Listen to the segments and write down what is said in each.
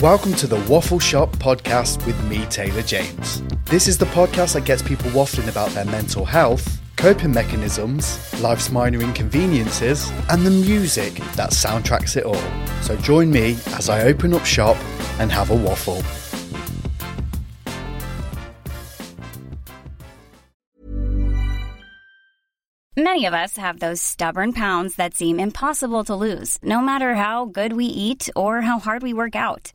Welcome to the Waffle Shop podcast with me, Taylor James. This is the podcast that gets people waffling about their mental health, coping mechanisms, life's minor inconveniences, and the music that soundtracks it all. So join me as I open up shop and have a waffle. Many of us have those stubborn pounds that seem impossible to lose, no matter how good we eat or how hard we work out.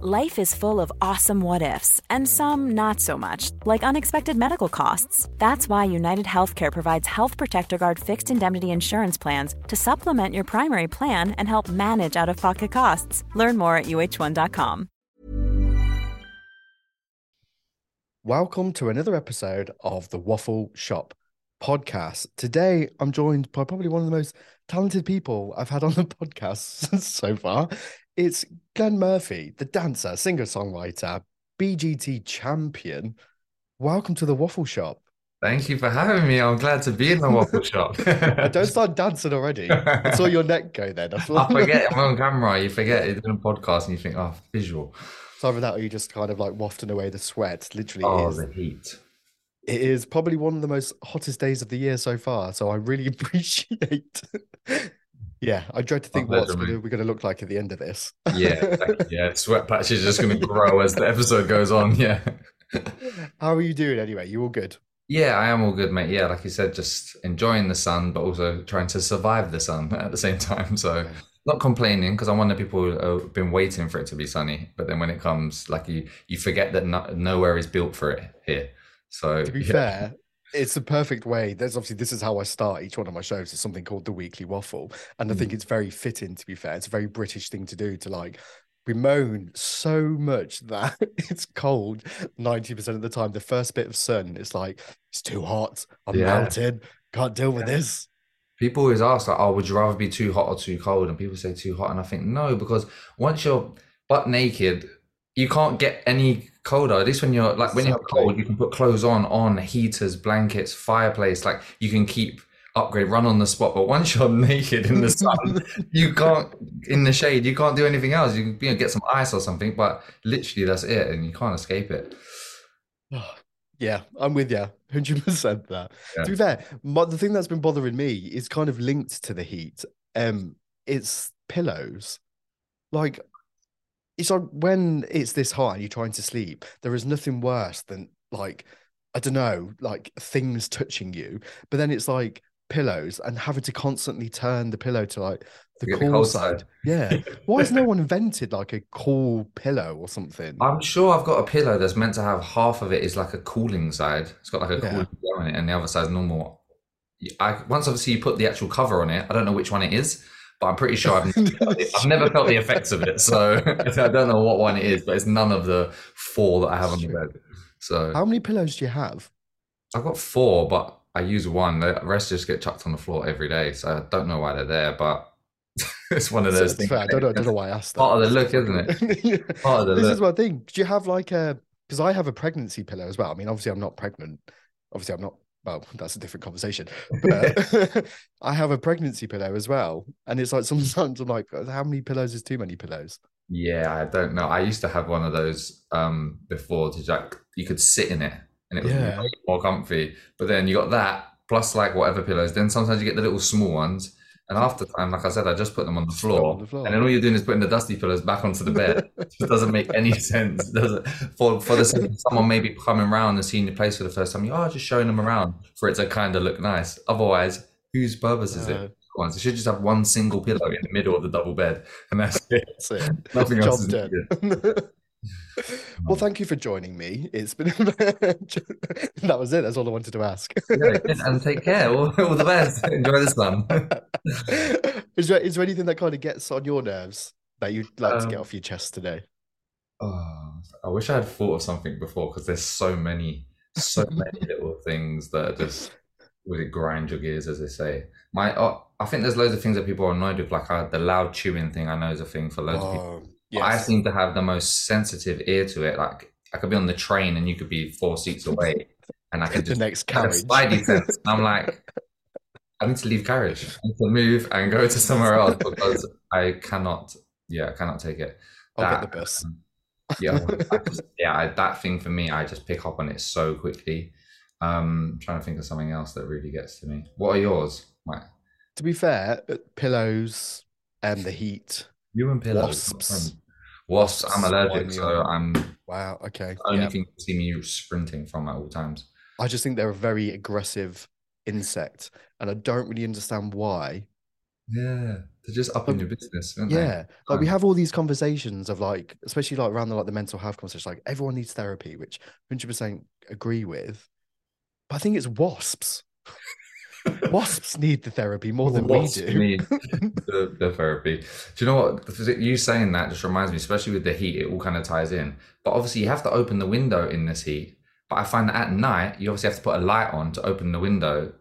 Life is full of awesome what ifs, and some not so much, like unexpected medical costs. That's why United Healthcare provides Health Protector Guard fixed indemnity insurance plans to supplement your primary plan and help manage out of pocket costs. Learn more at uh1.com. Welcome to another episode of the Waffle Shop podcast. Today, I'm joined by probably one of the most talented people I've had on the podcast so far. It's Glen Murphy, the dancer, singer songwriter, BGT champion. Welcome to the Waffle Shop. Thank you for having me. I'm glad to be in the waffle shop. I don't start dancing already. I saw your neck go then. I I forget I'm on camera. You forget it's in a podcast and you think, oh, visual. So either that or you just kind of like wafting away the sweat. Literally, Oh, is. the heat. it is probably one of the most hottest days of the year so far. So I really appreciate. Yeah, I dread to think what what's pleasure, gonna, mate. we're going to look like at the end of this. Yeah, yeah. Sweat patch is just going to grow as the episode goes on. Yeah. How are you doing anyway? You all good? Yeah, I am all good, mate. Yeah, like you said, just enjoying the sun, but also trying to survive the sun at the same time. So Yeah. not complaining because I'm one of the people who have been waiting for it to be sunny. But then when it comes, like you, you forget that no, nowhere is built for it here. So To be yeah. fair, it's the perfect way. There's obviously this is how I start each one of my shows. It's something called the weekly waffle, and I Mm. think it's very fitting. To be fair, it's a very British thing to do. To like, we moan so much that it's cold ninety percent of the time. The first bit of sun, it's like it's too hot. I'm Yeah. melted. Can't deal with Yeah. this. People always ask, like, oh, would you rather be too hot or too cold? And people say too hot. And I think, no, because once you're butt naked, you can't get any colder. At least when you're like, when you're Exactly. cold, you can put clothes on, on heaters, blankets, fireplace. Like, you can keep upgrade, run on the spot. But once you're naked in the sun, you can't, in the shade, you can't do anything else. You can you know, get some ice or something, but literally that's it. And you can't escape it. Yeah, I'm with you. 100% that. Yeah. To be fair, my, the thing that's been bothering me is kind of linked to the heat. Um, it's pillows. Like, it's like when it's this hot and you're trying to sleep, there is nothing worse than like, I don't know, like things touching you. But then it's like pillows and having to constantly turn the pillow to like the cool side. side. Yeah. Why has no one invented like a cool pillow or something? I'm sure I've got a pillow that's meant to have half of it is like a cooling side. It's got like a Yeah. cooling it, and the other side's normal. I once obviously you put the actual cover on it. I don't know which one it is, but I'm pretty sure I've never felt. I've never felt the effects of it. So I don't know what one it is, but it's none of the four that I have on the bed. So How many pillows do you have? I've got four, but I use one. The rest just get chucked on the floor every day. So I don't know why they're there, but it's one of those things. fair. I don't know, I don't know why I asked that. Part of the look, isn't it? it? Part of the this look. is my thing. Do you have like a? Because I have a pregnancy pillow as well. I mean, obviously, I'm not pregnant. Obviously, I'm not. Well, that's a different conversation. But I have a pregnancy pillow as well, and it's like sometimes I'm like, how many pillows is too many pillows? Yeah, I don't know. I used to have one of those um before to like you could sit in it and it was Yeah. more comfy. But then you got that plus like whatever pillows. Then sometimes you get the little small ones And after time, like I said, I just put them on the, Just put them floor, on the floor. and then all you're doing is putting the dusty pillows back onto the bed. it just doesn't make any sense. Does it? For for the sake of someone maybe coming around and seeing your place for the first time, you are just showing them around for it to kind of look nice. Otherwise, whose purpose is it? Once it should just have one single pillow in the middle of the double bed, and that's it. That's it. Nothing else Job is done. well, thank you for joining me. It's been that was it. That's all I wanted to ask. Yeah, and take care. All, all the best. Enjoy the sun. is there is there anything that kind of gets on your nerves that you'd like to get Um, off your chest today? Oh, I wish I had thought of something before because there's so many, so many little things that are just really grind your gears, as they say. My, uh, I think there's loads of things that people are annoyed with, like uh, the loud chewing thing. I know is a thing for loads of people. But I seem to have the most sensitive ear to it. Like I could be on the train and you could be four seats away, and I could just the next carriage. sense. I'm like, I need to leave carriage. I need to move and go to somewhere else because I cannot. Yeah, I cannot take it. I'll get the bus. um, yeah, I just, yeah, I, that thing for me, I just pick up on it so quickly. Um, trying to think of something else that really gets to me. What are yours? Like To be fair, pillows and the heat. You and pillows. Wasps. Wasps. I'm allergic, wind me so. I'm Wow. Okay. the only yeah. thing you see me sprinting from at all times. I just think they're a very aggressive insect, and I don't really understand why. Yeah, they're just up in But- your business, aren't they? Yeah, like we have all these conversations of like, especially like around the like the mental health conversation, like everyone needs therapy, which 100% agree with. But I think it's wasps. Wasps need the therapy more than Wasps we do. need the, the therapy. Do you know what? You saying that just reminds me, especially with the heat, it all kind of ties in. But obviously, you have to open the window in this heat. But I find that at night, you obviously have to put a light on to open the window,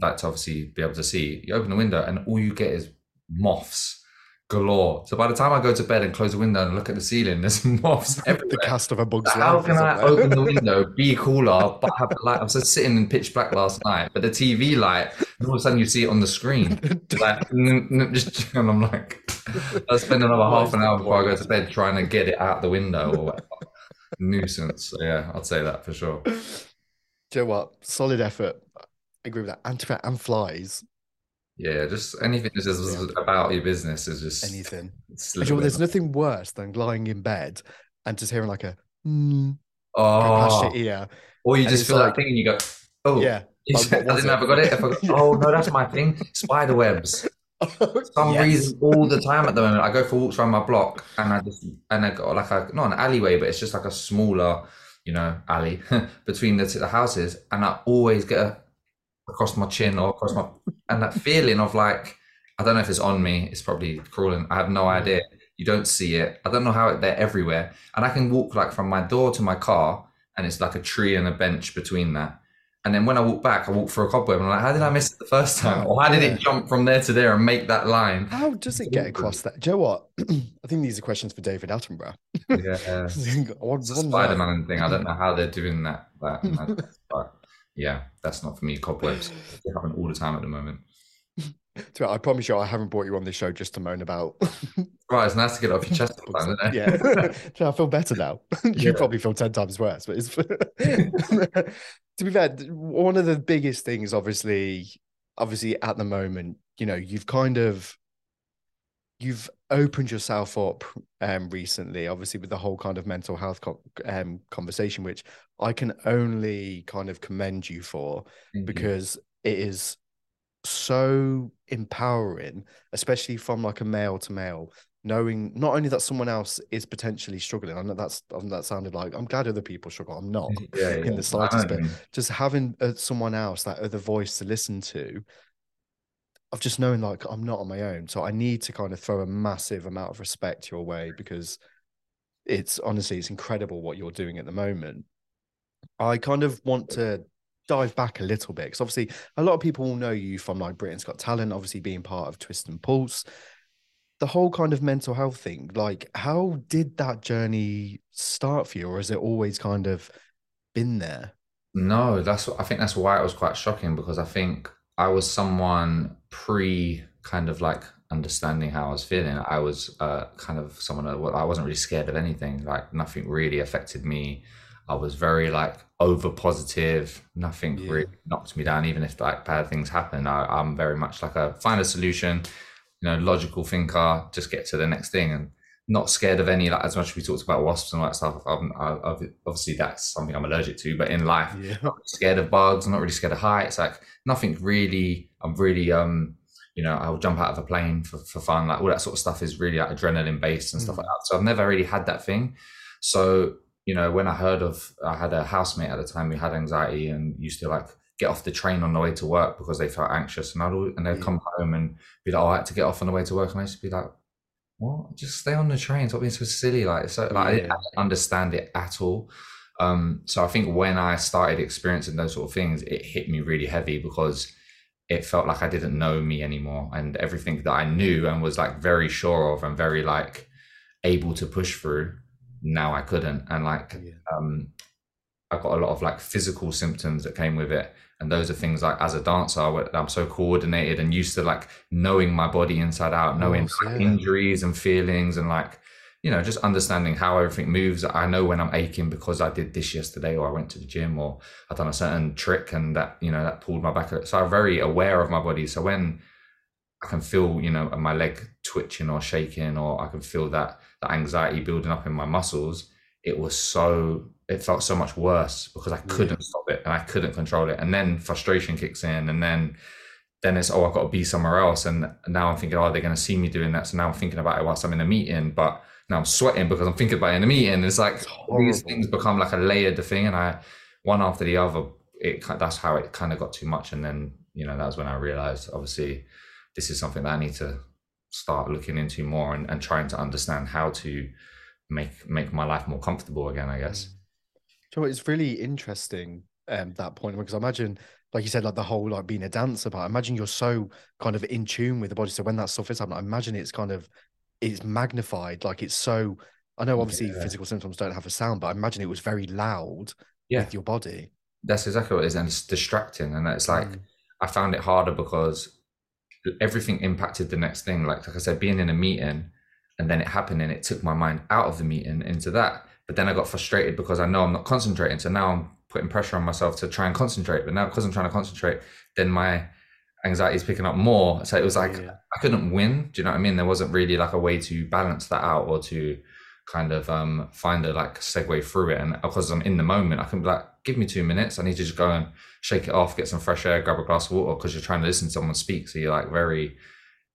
like to obviously be able to see. You open the window, and all you get is moths galore. So by the time I go to bed and close the window and look at the ceiling, there's moths everywhere. the cast of a bug's So How life. can I up there. open the window, be cooler, but have the light? I was just sitting in pitch black last night, but the TV light, and all of a sudden you see it on the screen. Like, n- n- just, and I'm like, I spend another half an hour before I go to bed trying to get it out the window or whatever. Nuisance. So yeah, I'd say that for sure. Do you know what? Solid effort. I agree with that. And, to be fair, and flies, Yeah, just anything that's just about your business is just anything. it's a you know? There's nothing worse than lying in bed and just hearing like a mm, go past Oh, your ear. or you and just feel like- that thing and you go, oh, Yeah. I Like, didn't have got it. I forgot. Oh no, that's my thing. Spider webs. For some Yes. reason all the time at the moment. I go for walks around my block and I just and I got like a not an alleyway, but it's just like a smaller, you know, alley between the, the houses, and I always get a, across my chin or across my and that feeling of like I don't know if it's on me. It's probably crawling. I have no idea. You don't see it. I don't know how it, they're everywhere, and I can walk like from my door to my car, and it's like a tree and a bench between that. And then when I walk back, I walk through a cobweb. And I'm like, how did I miss it the first time? Oh, or how did it jump from there to there and make that line? How does it get across that? Joe, you know what? I think these are questions for David Attenborough. Yeah, I want it's a one Spider-Man thing. I don't know how they're doing that. that yeah, that's not for me. Cobwebs they happen all the time at the moment. To be honest, I promise you, I haven't brought you on this show just to moan about. Right, it's nice to get off your chest sometimes, isn't it? yeah, Do you know, I feel better now. you Yeah. probably feel ten times worse, but it's. to be fair, one of the biggest things, obviously, obviously at the moment, you know, you've kind of you've opened yourself up um recently obviously with the whole kind of mental health co- um conversation which i can only kind of commend you for you. because it is so empowering especially from like a male to male knowing not only that someone else is potentially struggling i know that's that sounded like i'm glad other people struggle i'm not yeah, in yeah. the slightest bit just having uh, someone else that other voice to listen to of just knowing like i'm not on my own so i need to kind of throw a massive amount of respect your way because it's honestly it's incredible what you're doing at the moment i kind of want to dive back a little bit because obviously a lot of people will know you from like britain's got talent obviously being part of twist and pulse the whole kind of mental health thing like how did that journey start for you or has it always kind of been there No, that's I think that's why it was quite shocking because I think I was someone pre kind of like understanding how I was feeling. I was uh, kind of someone that I wasn't really scared of anything. Like nothing really affected me. I was very like over positive. Nothing Yeah. really knocked me down. Even if like bad things happen, I, I'm very much like a find a solution. You know, logical thinker. Just get to the next thing and not scared of any like as much as we talked about wasps and all that stuff. I'm, I, I've- obviously that's something I'm allergic to. But in life, Yeah. not scared of bugs. I'm not really scared of heights. Like nothing really. I'm really um, you know, I'll jump out of a plane for, for fun. Like all that sort of stuff is really like adrenaline based and stuff Mm. like that. So I've never really had that thing. So you know, when I heard of, I had a housemate at the time who had anxiety and used to like get off the train on the way to work because they felt anxious, and I'd and they'd come home and be like, "Oh, I had to get off on the way to work," and I used to be like. What? Just stay on the train. Stop being so silly. Like, so, like I, didn't, I didn't understand it at all. Um, so I think when I started experiencing those sort of things, it hit me really heavy because it felt like I didn't know me anymore, and everything that I knew and was like very sure of and very like able to push through, now I couldn't. And like, Yeah. um, I got a lot of like physical symptoms that came with it, and those are things like as a dancer, where I'm so coordinated and used to like knowing my body inside out, knowing like, yeah. injuries and feelings, and like you know just understanding how everything moves. I know when I'm aching because I did this yesterday, or I went to the gym, or I've done a certain trick, and that you know that pulled my back. So I'm very aware of my body. So when I can feel, you know, my leg twitching or shaking, or I can feel that that anxiety building up in my muscles. It was so, it felt so much worse because I couldn't stop it and I couldn't control it. And then frustration kicks in, and then then it's oh I've got to be somewhere else. And now I'm thinking, oh, they're going to see me doing that. So now I'm thinking about it whilst I'm in a meeting, but now I'm sweating because I'm thinking about it in a meeting. It's like It's these things become like a layered thing, and I one after the other. It that's how it kind of got too much, and then you know that was when I realized obviously this is something that I need to start looking into more and, and trying to understand how to make make my life more comfortable again. I guess. Do you know what, it's really interesting um that point because I imagine like you said like the whole like being a dancer but I imagine you're so kind of in tune with the body so when that stuff is happening I imagine it's kind of it's magnified like it's so I know obviously Yeah. physical symptoms don't have a sound but I imagine it was very loud Yeah. with your body That's exactly what it is, and it's distracting. And it's like Mm. I found it harder because everything impacted the next thing. Like like I said, being in a meeting and then it happened and it took my mind out of the meeting into that. But then I got frustrated because I know I'm not concentrating. So now I'm putting pressure on myself to try and concentrate. But now because I'm trying to concentrate, then my anxiety is picking up more. So it was like Yeah. I couldn't win. Do you know what I mean? There wasn't really like a way to balance that out or to kind of um find a like segue through it. And because I'm in the moment, I can be like, give me two minutes. I need to just go and shake it off, get some fresh air, grab a glass of water because you're trying to listen to someone speak. So you're like very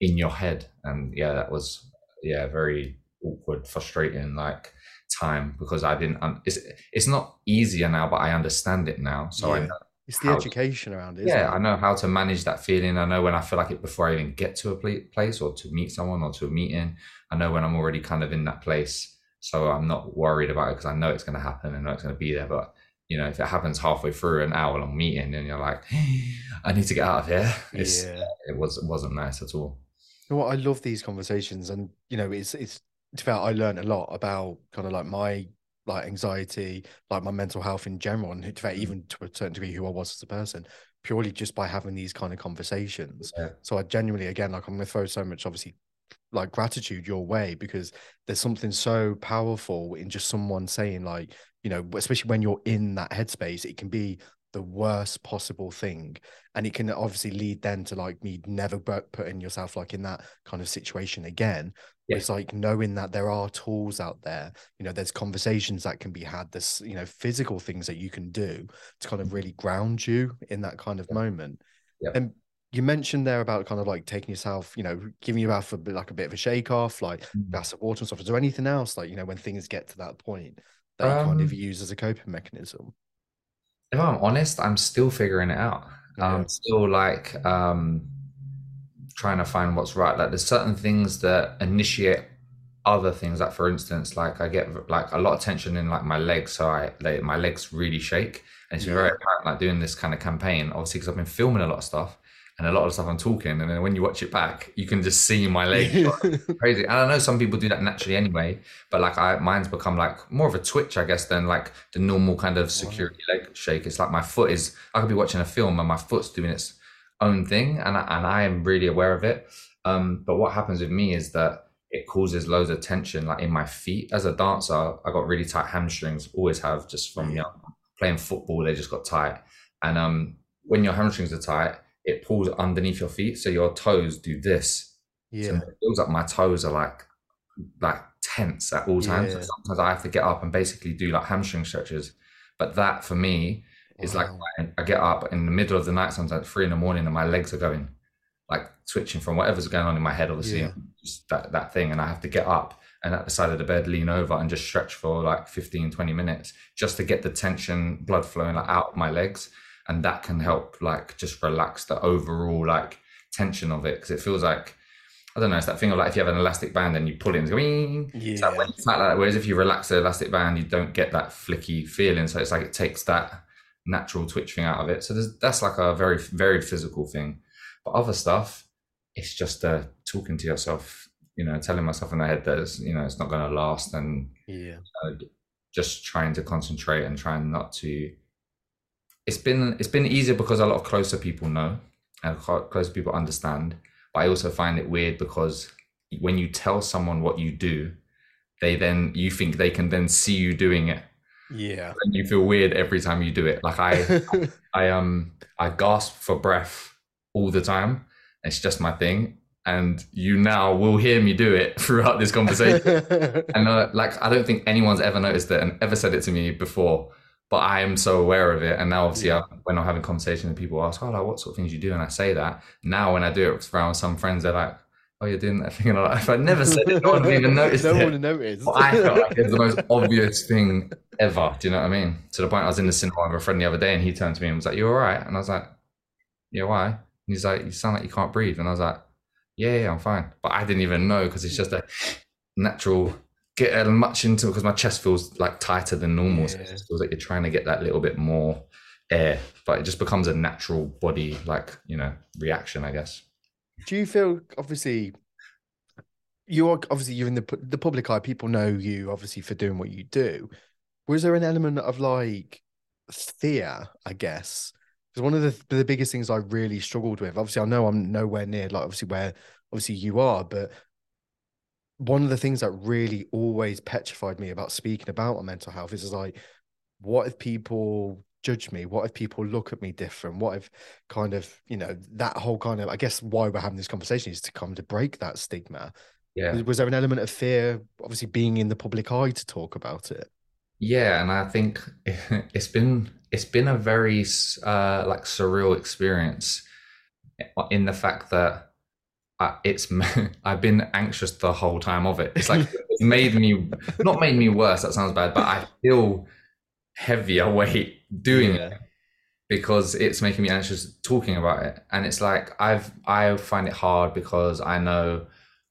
in your head. And yeah, that was yeah, very awkward, frustrating like time because I didn't un- it's it's not easier now, but I understand it now. So I Yeah. know it's the education around it yeah, it? I know how to manage that feeling. I know when I feel like it before I even get to a place or to meet someone or to a meeting. I know when I'm already kind of in that place. So I'm not worried about it because I know it's going to happen and know it's going to be there. But, you know, if it happens halfway through an hour long meeting and you're like, I need to get out of here, it's, yeah uh, it, was, it wasn't nice at all. You know what? I love these conversations, and you know, it's it's. To be I learned a lot about kind of like my like anxiety, like my mental health in general, and to be mm. even to a certain degree, who I was as a person, purely just by having these kind of conversations. Yeah. So I genuinely, again, like I'm going to throw so much, obviously, like gratitude your way because there's something so powerful in just someone saying, like, you know, especially when you're in that headspace, it can be the worst possible thing. And it can obviously lead then to like me never putting yourself like in that kind of situation again. Yeah. it's like knowing that there are tools out there you know there's conversations that can be had there's you know physical things that you can do to kind of mm-hmm. really ground you in that kind of moment. Yeah. and you mentioned there about kind of like taking yourself you know giving yourself a bit like a bit of a shake off like Mm. glass of water and stuff is there anything else like you know when things get to that point that you kind Um, of use as a coping mechanism If I'm honest, I'm still figuring it out. Yeah. I'm still like um trying to find what's right. Like there's certain things that initiate other things. Like for instance, like I get like a lot of tension in like my legs, so I like, my legs really shake. And it's been very apparent like doing this kind of campaign, obviously because I've been filming a lot of stuff and a lot of the stuff I'm talking, and then when you watch it back, you can just see my leg crazy. And I know some people do that naturally anyway, but like I mine's become like more of a twitch, I guess, than like the normal kind of security leg shake. It's like my foot is I could be watching a film and my foot's doing its own thing, and I, and I am really aware of it. Um, but what happens with me is that it causes loads of tension, like in my feet. As a dancer, I got really tight hamstrings, always have, just from young. Playing football, they just got tight. And um, when your hamstrings are tight, it pulls underneath your feet, so your toes do this. Yeah. So it feels like my toes are like like tense at all times. So Yeah. sometimes I have to get up and basically do like hamstring stretches. But that for me is like Wow. when I get up in the middle of the night, sometimes at three in the morning, and my legs are going like switching from whatever's going on in my head, obviously, Yeah. just that, that thing. And I have to get up and at the side of the bed, lean over and just stretch for like 15, 20 minutes just to get the tension, blood flowing like out of my legs. And that can help like just relax the overall like tension of it. Cause it feels like, I don't know, it's that thing of like if you have an elastic band and you pull it and it's going, it's like Yeah. when it's like that. Whereas if you relax the elastic band, you don't get that flicky feeling. So it's like it takes that natural twitch thing out of it. So there's, that's like a very very physical thing. But other stuff, it's just uh, talking to yourself, you know, telling myself in the head that it's, you know it's not going to last, and Yeah. uh, just trying to concentrate and trying not to. It's been it's been easier because a lot of closer people know and closer people understand. But I also find it weird because when you tell someone what you do, they then you think they can then see you doing it, Yeah. and you feel weird every time you do it. Like I I um I gasp for breath all the time. It's just my thing, and you now will hear me do it throughout this conversation. and uh, like I don't think anyone's ever noticed it and ever said it to me before. But I am so aware of it, and now obviously I, when I'm having conversations and people ask, "Oh, like what sort of things you do?" and I say that now when I do it around some friends, they're like, "Oh, you're doing that thing," and I'm like, if I never said it, no one would even noticed no it. one would notice. But I felt like it's the most obvious thing ever. Do you know what I mean? To the point I was in the cinema with a friend the other day and he turned to me and was like, "You're all right? And I was like, Yeah, why? And he's like, You sound like you can't breathe. And I was like, Yeah, yeah, I'm fine. But I didn't even know because it's just a natural get as much into it because my chest feels like tighter than normal. So it just feels like you're trying to get that little bit more air. But it just becomes a natural body like, you know, reaction, I guess. Do you feel obviously you're obviously you're in the the public eye, people know you obviously for doing what you do. Was there an element of like fear, I guess? Because one of the the biggest things I really struggled with, obviously I know I'm nowhere near like obviously where obviously you are, but one of the things that really always petrified me about speaking about my mental health is is like, what if people judge me? What if people look at me different? What if kind of, you know, that whole kind of, I guess why we're having this conversation is to come to break that stigma. Yeah. Was, was there an element of fear, obviously being in the public eye to talk about it? Yeah, and I think it's been it's been a very uh, like surreal experience in the fact that uh, it's I've been anxious the whole time of it. It's like it's made me not made me worse. That sounds bad, but I feel heavier weight doing it because it's making me anxious talking about it. And it's like I've I find it hard because I know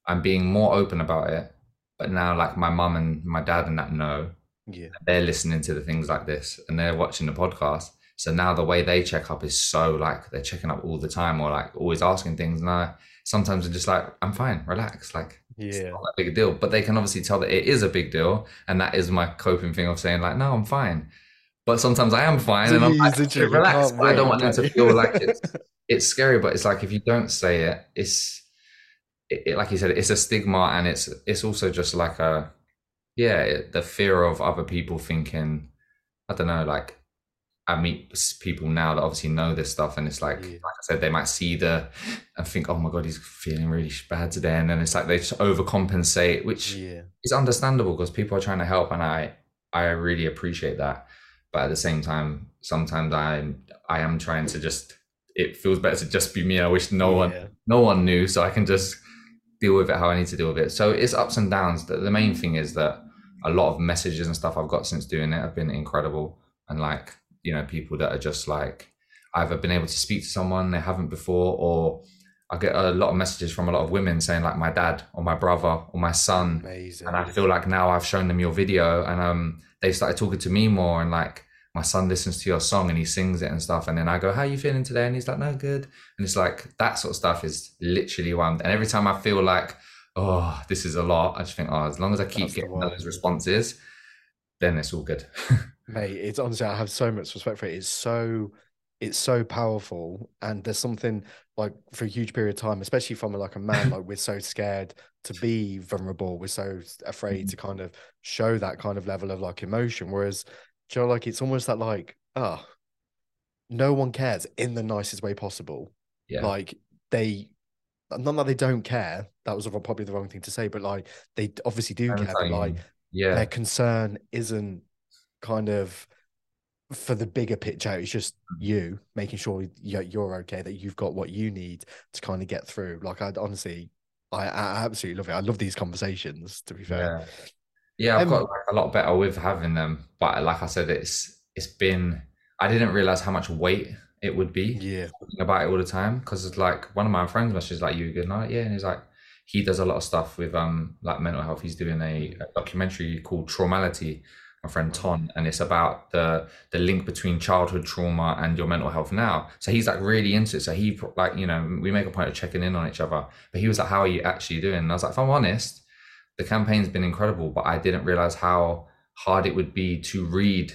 I'm being more open about it, but now like my mum and my dad and that know Yeah. they're listening to the things like this and they're watching the podcast. So now the way they check up is so like they're checking up all the time or like always asking things. And I sometimes I'm just like, I'm fine, relax. Like it's Yeah. not that big a deal. But they can obviously tell that it is a big deal. And that is my coping thing of saying, like, no, I'm fine. But sometimes I am fine So and I'm like, literally relax. I don't want them to feel like it's it's scary, but it's like if you don't say it, it's it, it- like you said, it's a stigma, and it's it's also just like a yeah, it- the fear of other people thinking, I don't know, like I meet people now that obviously know this stuff, and it's like Yeah. like I said, they might see the and think, oh my god, he's feeling really bad today, and then it's like they just overcompensate, which Yeah. is understandable because people are trying to help, and I I really appreciate that. But at the same time, sometimes I I am trying to just. It feels better to just be me. I wish no one Yeah. no one knew, so I can just deal with it how I need to deal with it. So it's ups and downs. The, the main thing is that a lot of messages and stuff I've got since doing it have been incredible, and like you know people that are just like either been able to speak to someone they haven't before, or I get a lot of messages from a lot of women saying like my dad or my brother or my son, Amazing. and I feel like now I've shown them your video and um they started talking to me more and like my son listens to your song and he sings it and stuff and then I go how are you feeling today? And he's like no good. And it's like that sort of stuff is literally one and every time I feel like oh this is a lot I just think oh as long as I keep That's getting those responses then it's all good Mate, it's honestly, I have so much respect for it. It's so it's so powerful and there's something like for a huge period of time especially from like a man like we're so scared to be vulnerable we're so afraid Mm-hmm. to kind of show that kind of level of like emotion whereas do you know like it's almost that like oh no one cares in the nicest way possible Yeah. like they not that they don't care that was probably the wrong thing to say but like they obviously do care but like yeah. their concern isn't kind of for the bigger picture. It's just you making sure you're, you're okay, that you've got what you need to kind of get through. Like I honestly, I, I absolutely love it. I love these conversations. To be fair, Yeah. Yeah, I've Um, got like, a lot better with having them, but like I said, it's it's been I didn't realize how much weight it would be yeah, about it all the time because it's like one of my friends messages like you good night, yeah, and he's like he does a lot of stuff with um like mental health. He's doing a, a documentary called Traumality, my friend Ton, and it's about the the link between childhood trauma and your mental health now. So he's like really into it. So he like you know we make a point of checking in on each other. But he was like, "How are you actually doing?" And I was like, "If I'm honest, the campaign's been incredible, but I didn't realize how hard it would be to read."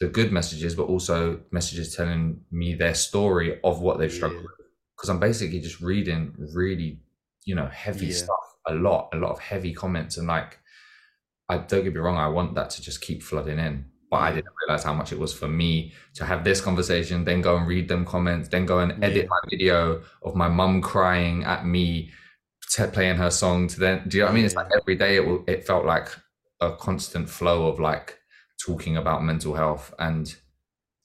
The good messages, but also messages telling me their story of what they've struggled Yeah. with. Because I'm basically just reading really, you know, heavy Yeah. stuff, a lot, a lot of heavy comments, and like I don't get me wrong, I want that to just keep flooding in. But I mm. didn't realize how much it was for me to have this conversation, then go and read them comments, then go and edit Yeah. my video of my mum crying at me playing her song to then do you know what I mean? It's like every day it, will- it felt like a constant flow of like talking about mental health and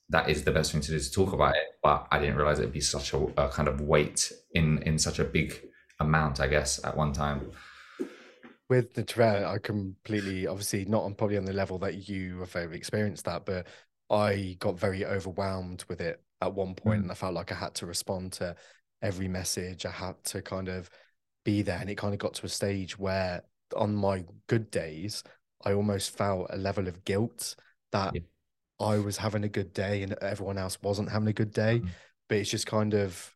that is the best thing to do to talk about it. But I didn't realize it'd be such a, a kind of weight in in such a big amount, I guess, at one time. With the Tyrell, I completely, obviously, not on probably on the level that you have ever experienced that, but I got very overwhelmed with it at one point, Mm. and I felt like I had to respond to every message. I had to kind of be there, and it kind of got to a stage where, on my good days, I almost felt a level of guilt that Yeah. I was having a good day and everyone else wasn't having a good day. Mhm. But it's just kind of,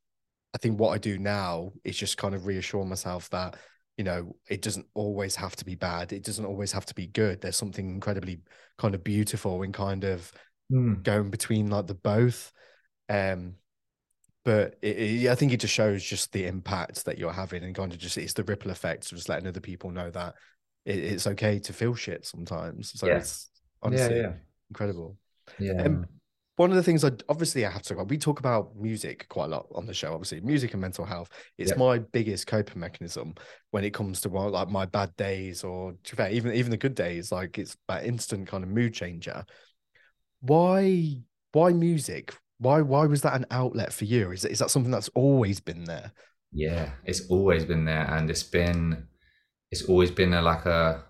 I think what I do now is just kind of reassure myself that you know, it doesn't always have to be bad. It doesn't always have to be good. There's something incredibly kind of beautiful in kind of going between like the both. Um, but it, it- I think it just shows just the impact that you're having and kind of just it's the ripple effect of just letting other people know that it, it's okay to feel shit sometimes. So Yeah. it's honestly yeah, incredible. yeah, yeah. Um, one of the things I obviously I have to talk about, we talk about music quite a lot on the show, obviously, music and mental health. It's Yep. my biggest coping mechanism when it comes to like my bad days or to be fair, even even the good days, like it's that instant kind of mood changer. Why why music? Why why was that an outlet for you? Is is that something that's always been there? Yeah, it's always been there, and it's been it's always been a, like a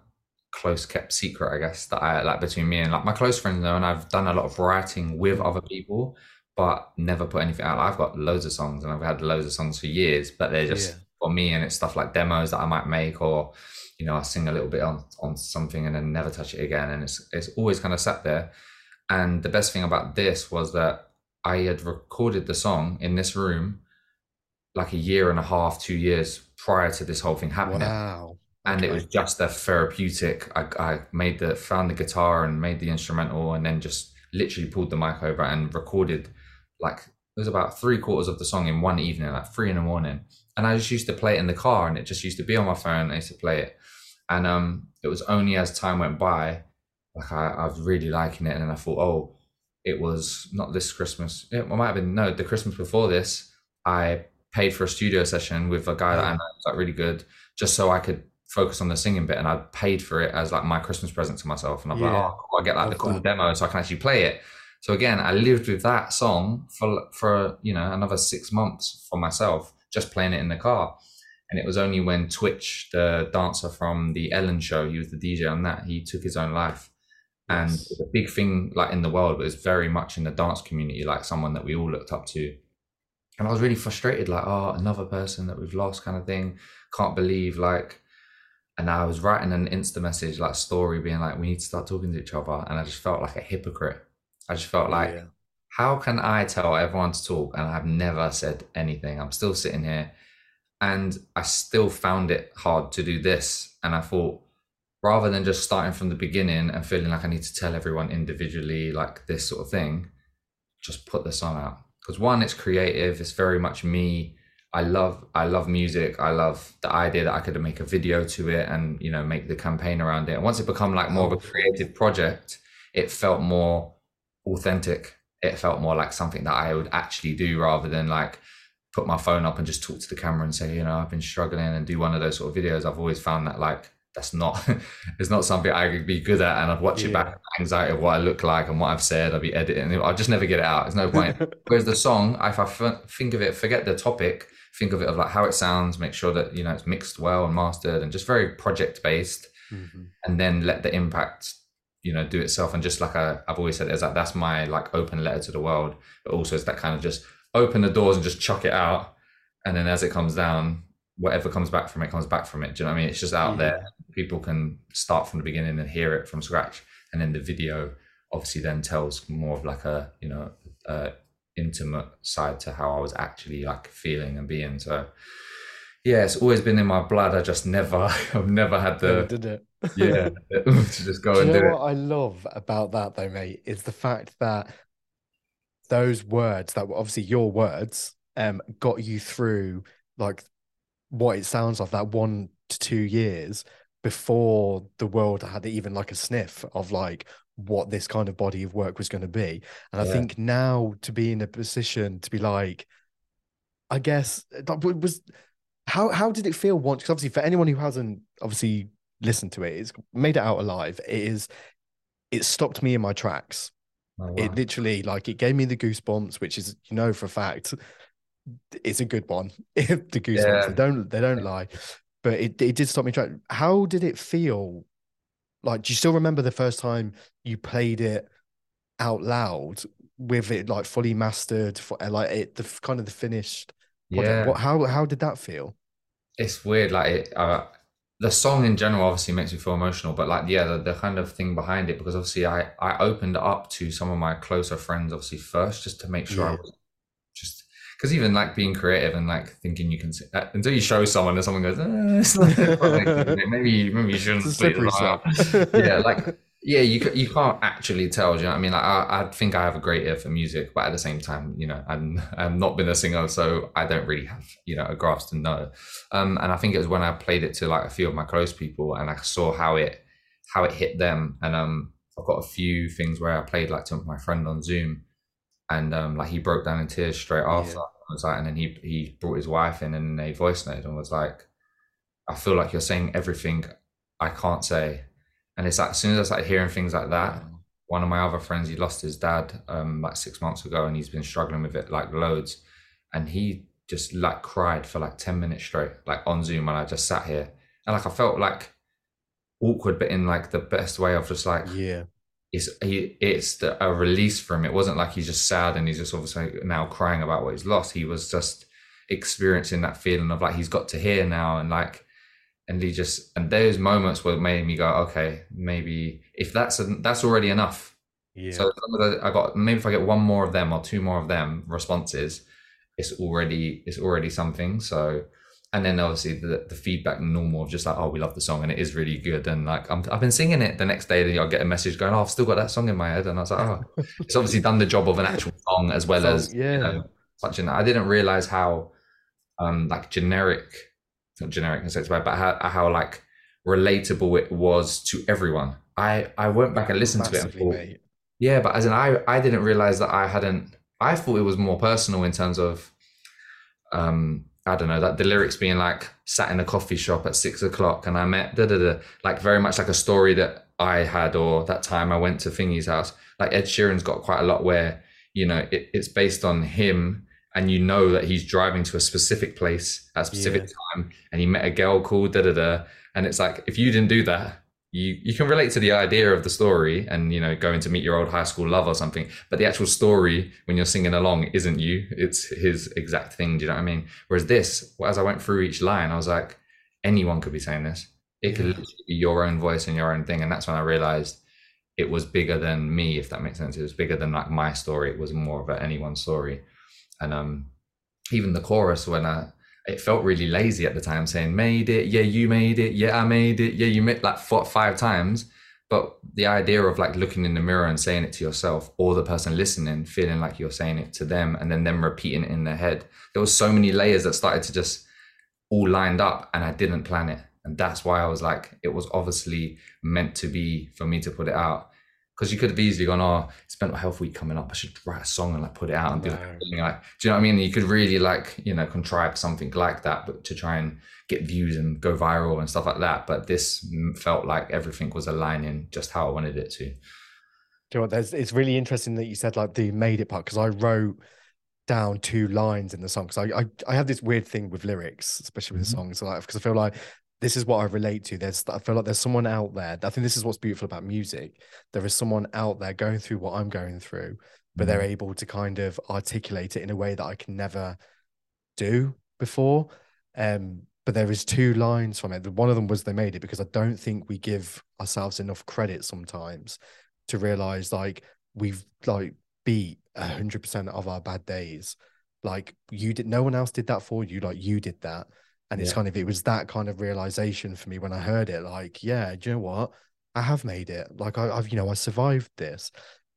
close kept secret, I guess, that I like between me and like my close friends know, and I've done a lot of writing with other people, but never put anything out. I've got loads of songs, and I've had loads of songs for years, but they're just Yeah. for me, and it's stuff like demos that I might make, or you know, I sing a little bit on on something and then never touch it again, and it's it's always kind of sat there. And the best thing about this was that I had recorded the song in this room like a year and a half, two years prior to this whole thing happening. Wow. And it was just a therapeutic. I, I made the found the guitar and made the instrumental, and then just literally pulled the mic over and recorded like it was about three quarters of the song in one evening, like three in the morning. And I just used to play it in the car, and it just used to be on my phone. I used to play it, and um, it was only as time went by, like I, I was really liking it, and then I thought, oh, it was not this Christmas. It might have been no, the Christmas before this. I paid for a studio session with a guy that I know was like really good, just so I could focus on the singing bit, and I paid for it as like my Christmas present to myself. And I'm like, oh, cool, I get like oh, the cool that. demo, so I can actually play it. So again, I lived with that song for for you know another six months for myself, just playing it in the car. And it was only when Twitch, the dancer from the Ellen show, he was the DJ on that, he took his own life. And Yes. a big thing like in the world, but it's very much in the dance community, like someone that we all looked up to. And I was really frustrated, like, oh, another person that we've lost kind of thing. Can't believe like and I was writing an Insta message, like story, being like, we need to start talking to each other. And I just felt like a hypocrite. I just felt like, Yeah. how can I tell everyone to talk and I've never said anything? I'm still sitting here and I still found it hard to do this. And I thought, rather than just starting from the beginning and feeling like I need to tell everyone individually, like this sort of thing, just put the song out because one, it's creative. It's very much me. I love I love music. I love the idea that I could make a video to it and you know make the campaign around it. And once it become like more of a creative project, it felt more authentic. It felt more like something that I would actually do rather than like put my phone up and just talk to the camera and say, you know, I've been struggling and do one of those sort of videos. I've always found that like that's not it's not something I could be good at and I'd watch yeah. it back anxiety of what I look like and what I've said I'd be editing I'll just never get it out there's no point whereas the song if I f- think of it forget the topic think of it of like how it sounds make sure that you know it's mixed well and mastered and just very project based mm-hmm. and then let the impact you know do itself and just like I, I've always said is that that's my like open letter to the world but also it's that kind of just open the doors and just chuck it out and then as it comes down whatever comes back from it comes back from it. Do you know what I mean? It's just out yeah. there. People can start from the beginning and hear it from scratch, and then the video obviously then tells more of like a you know uh, intimate side to how I was actually like feeling and being. So yeah, it's always been in my blood. I just never, I've never had the did it. yeah, to just go do and do it. What I love about that though, mate, is the fact that those words that were obviously your words um got you through like what it sounds like that one to two years before the world had even like a sniff of like what this kind of body of work was going to be and yeah. i think now to be in a position to be like i guess eh, that was how how did it feel once because obviously for anyone who hasn't obviously listened to it it's made it out alive it is it stopped me in my tracks oh, wow. it literally like it gave me the goosebumps which is you know for a fact it's a good one. the goosebumps yeah. they don't they don't lie, but it it did stop me trying. How did it feel? Like, do you still remember the first time you played it out loud with it like fully mastered for like it the kind of the finished? Yeah. What, how how did that feel? It's weird. Like it, uh, the song in general obviously makes me feel emotional, but like yeah, the, the kind of thing behind it because obviously I I opened up to some of my closer friends obviously first just to make sure yeah. I was because even like being creative and like thinking you can see, uh, until you show someone and someone goes eh, like, maybe maybe you shouldn't play this up yeah like yeah you you can't actually tell you know what I mean like I, I think I have a great ear for music but at the same time you know I'm I've not been a singer so I don't really have you know a grasp to know um and I think it was when I played it to like a few of my close people and I saw how it how it hit them and um I've got a few things where I played like to my friend on Zoom and um, like he broke down in tears straight after. Yeah. was like, and then he he brought his wife in and they voice note and was like, "I feel like you're saying everything I can't say," and it's like as soon as I started hearing things like that, one of my other friends he lost his dad um like six months ago and he's been struggling with it like loads, and he just like cried for like ten minutes straight, like on Zoom, and I just sat here and like I felt like awkward, but in like the best way of just like yeah it's he it's the, a release for him. It wasn't like he's just sad and he's just obviously now crying about what he's lost. He was just experiencing that feeling of like he's got to hear now and like and he just and those moments were made me go okay maybe if that's a, that's already enough. Yeah. So i got maybe if i get one more of them or two more of them responses it's already it's already something. So and then obviously the, the feedback normal of just like oh we love the song and it is really good. And like i have been singing it the next day that i'll get a message going oh i've still got that song in my head. And i was like oh it's obviously done the job of an actual song as well as yeah. you know, such an i didn't realize how um like generic not generic in sense but how, how like relatable it was to everyone i i went back and listened to it and thought, yeah but as in i i didn't realize that i hadn't i thought it was more personal in terms of um I don't know that the lyrics being like sat in a coffee shop at six o'clock and I met da da da like very much like a story that I had or that time I went to Thingy's house. Like Ed Sheeran's got quite a lot where you know it, it's based on him and you know that he's driving to a specific place at a specific yeah. time and he met a girl called da da da and it's like if you didn't do that you you can relate to the idea of the story and you know going to meet your old high school love or something but the actual story when you're singing along isn't you. It's his exact thing do you know what i mean? Whereas this as i went through each line i was like anyone could be saying this. It could literally be your own voice and your own thing and that's when i realized it was bigger than me if that makes sense. It was bigger than like my story. It was more of a anyone's story and um even the chorus when i it felt really lazy at the time saying made it yeah you made it yeah i made it yeah you made like four, five times. But the idea of like looking in the mirror and saying it to yourself, or the person listening feeling like you're saying it to them, and then them repeating it in their head, there was so many layers that started to just all lined up, and I didn't plan it, and that's why I was like, it was obviously meant to be for me to put it out because you could have easily gone, oh, it's mental health week coming up. I should write a song and like put it out and do like, do you know what I mean? You could really like, you know, contrive something like that, but to try and get views and go viral and stuff like that. But this felt like everything was aligning just how I wanted it to. Do you know what? There's, it's really interesting that you said like the made it part because I wrote down two lines in the song because I, I I have this weird thing with lyrics, especially with mm-hmm. the songs, like because I feel like this is what I relate to. There's I feel like there's someone out there. I think this is what's beautiful about music. There is someone out there going through what I'm going through, but they're mm-hmm. able to kind of articulate it in a way that I can never do before. Um, but there is two lines from it. One of them was they made it because I don't think we give ourselves enough credit sometimes to realize like we've like beat a hundred percent of our bad days. Like you did, no one else did that for you. Like you did that and it's yeah. kind of, it was that kind of realization for me when I heard it. Like, yeah, do you know what? I have made it. Like, I, have you know, I survived this.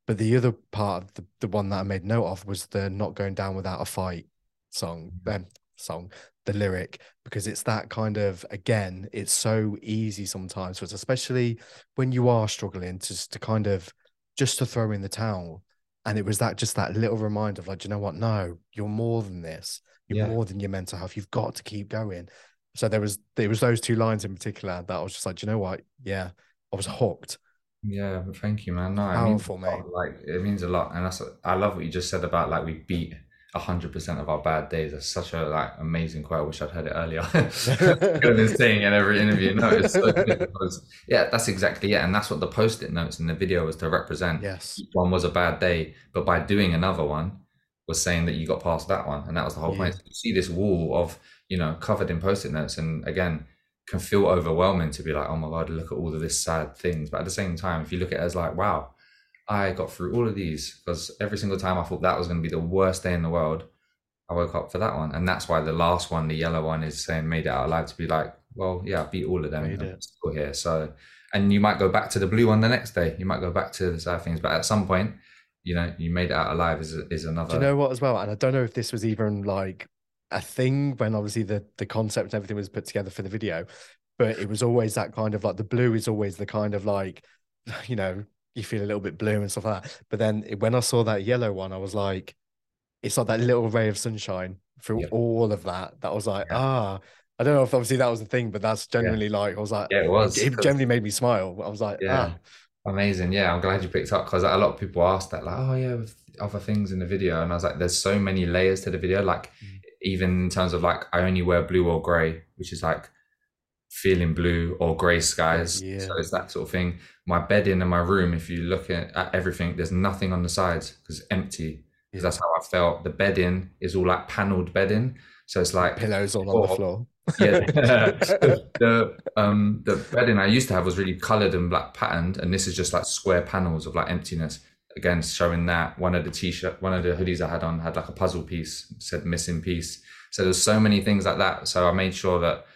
But the other part of the, the one that I made note of was the not going down without a fight song, um, song, the lyric, because it's that kind of, again, it's so easy sometimes for us, especially when you are struggling to, to kind of just to throw in the towel. And it was that just that little reminder of like, you know what? No, you're more than this. You're yeah. more than your mental health. You've got to keep going. So there was there was those two lines in particular that I was just like, you know what? Yeah, I was hooked. Yeah, thank you, man. No, powerful, it mate. Like it means a lot, and that's I love what you just said about like we beat hundred percent of our bad days. That's such a like amazing quote. I wish I'd heard it earlier. I've been saying in every interview. No, it's so because, yeah, that's exactly it, and that's what the post-it notes in the video was to represent. Yes, one was a bad day, but by doing another one, was saying that you got past that one, and that was the whole yeah. point. you see this wall of you know covered in post-it notes, and again, can feel overwhelming to be like, oh my god, look at all of this sad things. But at the same time, if you look at it as like, wow, I got through all of these because every single time I thought that was going to be the worst day in the world, I woke up for that one, and that's why the last one, the yellow one, is saying made it out alive to be like, well, yeah, I beat all of them. Made I'm still here. So, and you might go back to the blue one the next day. You might go back to the sad things, but at some point you know you made it out alive is is another. Do you know what as well? And I don't know if this was even like a thing when obviously the the concept and everything was put together for the video, but it was always that kind of like the blue is always the kind of like you know you feel a little bit blue and stuff like that. But then when I saw that yellow one, I was like, it's like that little ray of sunshine through yeah. all of that. That was like, yeah. ah, I don't know if obviously that was the thing, but that's generally yeah. like I was like, yeah, it was. It generally made me smile. I was like, yeah. ah. Amazing. Yeah, I'm glad you picked up because a lot of people ask that, like, oh, yeah, other things in the video. And I was like, there's so many layers to the video. Like, mm. even in terms of like, I only wear blue or gray, which is like feeling blue or gray skies. Yeah. So it's that sort of thing. My bedding in my room, if you look at, at everything, there's nothing on the sides because it's empty. Because that's how I felt. The bedding is all like paneled bedding. So it's like pillows all on the floor yeah, the um the bedding I used to have was really coloured and black patterned, and this is just like square panels of like emptiness. Again, showing that one of the t-shirt, one of the hoodies I had on had like a puzzle piece said missing piece. So there's so many things like that. So I made sure that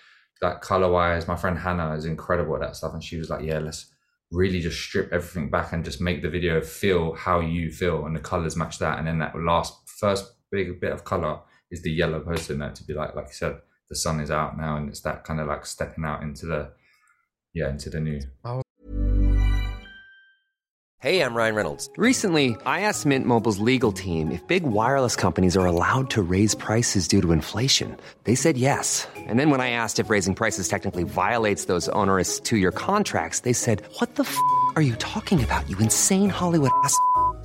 that color wise, my friend Hannah is incredible at that stuff, and she was like, "Yeah, let's really just strip everything back and just make the video feel how you feel, and the colors match that." And then that last first big bit of color is the yellow post-it note to be like, like you said, the sun is out now and it's that kind of like stepping out into the yeah into the new. Oh. Hey i'm ryan reynolds. Recently i asked mint mobile's legal team if big wireless companies are allowed to raise prices due to inflation. They said yes. And then when i asked if raising prices technically violates those onerous two-year contracts they said what the f*** are you talking about you insane hollywood ass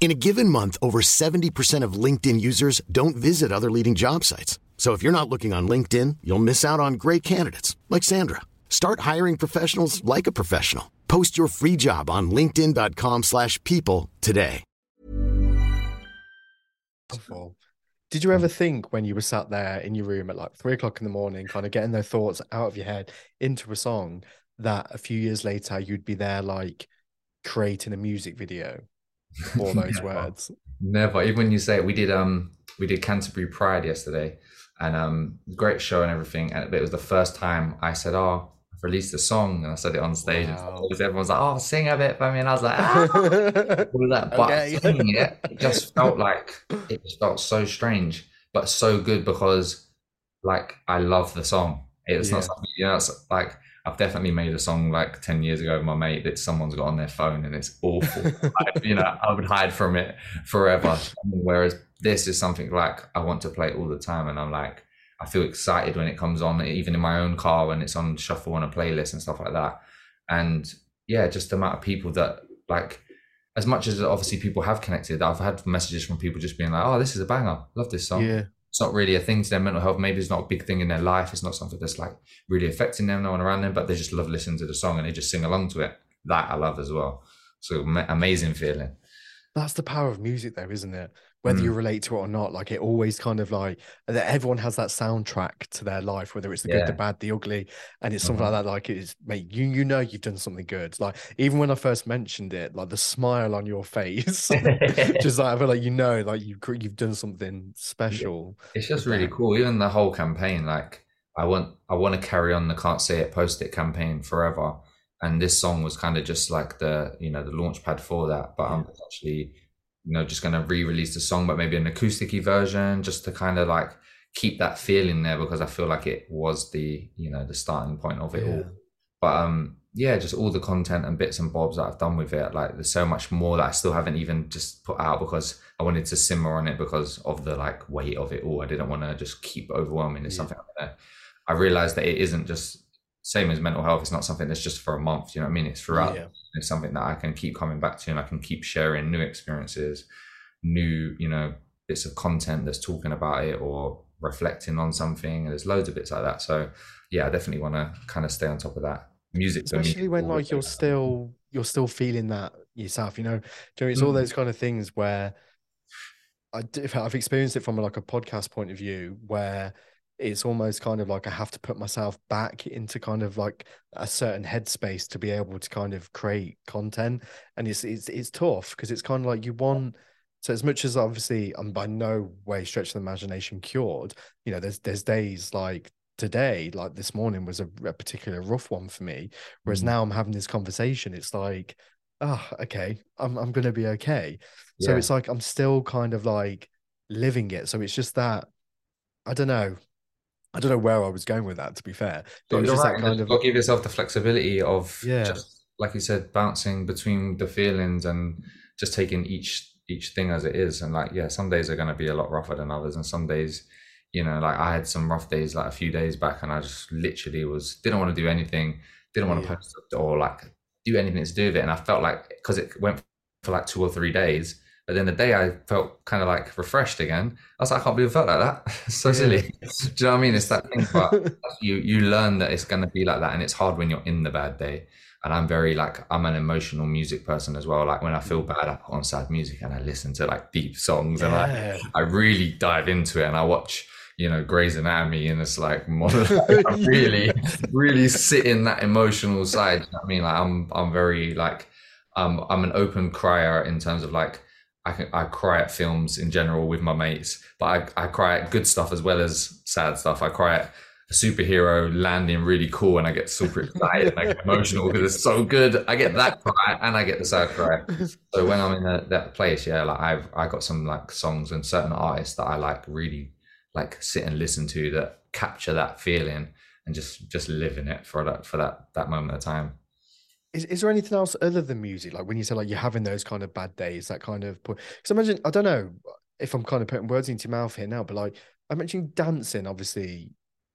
In a given month, over 70% of LinkedIn users don't visit other leading job sites. So if you're not looking on LinkedIn, you'll miss out on great candidates like Sandra. Start hiring professionals like a professional. Post your free job on linkedin.com/people today. Did you ever think when you were sat there in your room at like three o'clock in the morning, kind of getting those thoughts out of your head into a song, that a few years later you'd be there like creating a music video for those words? Never. Even when you say it, we did um we did Canterbury Pride yesterday, and um great show and everything. And it was the first time I said, "Oh, I've released a song," and I said it on stage. And Wow. stuff. Everyone's like, "Oh, sing a bit for me," and I was like, ah, all of that. But Okay. singing it, it just felt like it just felt so strange, but so good because like I love the song. It's Yeah. not something you know. It's like I've definitely made a song like ten years ago with my mate that someone's got on their phone and it's awful. I, you know, I would hide from it forever. Whereas this is something like I want to play all the time, and I'm like I feel excited when it comes on, even in my own car when it's on shuffle on a playlist and stuff like that. And yeah, just the amount of people that like, as much as obviously people have connected, I've had messages from people just being like, "Oh, this is a banger, love this song." Yeah. It's not really a thing to their mental health. Maybe it's not a big thing in their life. It's not something that's like really affecting them, no one around them, but they just love listening to the song and they just sing along to it. That I love as well. So amazing feeling. That's the power of music, though, isn't it? Whether Mm. you relate to it or not, like it always kind of like that everyone has that soundtrack to their life, whether it's the good, the bad, the ugly, and it's something Mhm. like that. Like it's mate, you you know you've done something good. Like even when I first mentioned it, like the smile on your face, just like I feel like you know, like you've you've done something special. It's just really cool. Even the whole campaign, like I want, I want to carry on the "Can't Say It" post it campaign forever. And this song was kind of just like the, you know, the launch pad for that. But I'm actually, you know, just gonna re-release the song, but maybe an acousticy version, just to kind of like keep that feeling there because I feel like it was the, you know, the starting point of it all. But um, yeah, just all the content and bits and bobs that I've done with it. Like there's so much more that I still haven't even just put out because I wanted to simmer on it because of the like weight of it all. I didn't want to just keep overwhelming. It's Yeah. something I realized that it isn't just same as mental health. It's not something that's just for a month. You know what I mean? It's throughout. Yeah. It's something that I can keep coming back to and I can keep sharing new experiences, new, you know, bits of content that's talking about it or reflecting on something. And there's loads of bits like that. So yeah, I definitely want to kind of stay on top of that. Music, especially when like you're still you're still feeling that yourself you know Do you know, it's all Mm. those kind of things where i do, i've experienced it from like a podcast point of view where it's almost kind of like i have to put myself back into kind of like a certain headspace to be able to kind of create content and it's it's, it's tough because it's kind of like you want so as much as obviously i'm by no way stretch of the imagination cured you know there's there's days like today like this morning was a, a particular rough one for me Whereas Mm. now I'm having this conversation, it's like, oh, okay, I'm I'm gonna be okay. So Yeah. it's like I'm still kind of like living it. So it's just that I don't know. I don't know where I was going with that, to be fair. But it was just right. kind of give yourself the flexibility of Yeah. just like you said, bouncing between the feelings and just taking each each thing as it is. And like, yeah, some days are going to be a lot rougher than others, and some days, you know, like I had some rough days like a few days back, and I just literally was didn't want to do anything, didn't want to Yeah. post or like do anything to do with it, and I felt like because it went for like two or three days. But then the day I felt kind of like refreshed again. I was like, I can't believe I felt like that. So Yeah. silly. Do you know what I mean? It's that thing, but you you learn that it's going to be like that and it's hard when you're in the bad day and i'm very like i'm an emotional music person as well like when i feel bad i put on sad music and i listen to like deep songs and i i really dive into it and i watch you know Grey's Anatomy and it's like modern I really really sit in that emotional side you know i mean like i'm i'm very like um i'm an open crier in terms of like I can I cry at films in general with my mates, but I, I cry at good stuff as well as sad stuff. I cry at a superhero landing really cool and I get super excited and I get emotional because it's so good. I get that cry and I get the sad cry. So when I'm in a, that place, yeah, like I've I got some like songs and certain artists that I like really like sit and listen to that capture that feeling and just just live in it for that for that that moment of time. Is, is there anything else other than music? Like when you say like you're having those kind of bad days, that kind of point. because imagine I don't know if I'm kind of putting words into your mouth here now, but like I mentioned dancing, obviously.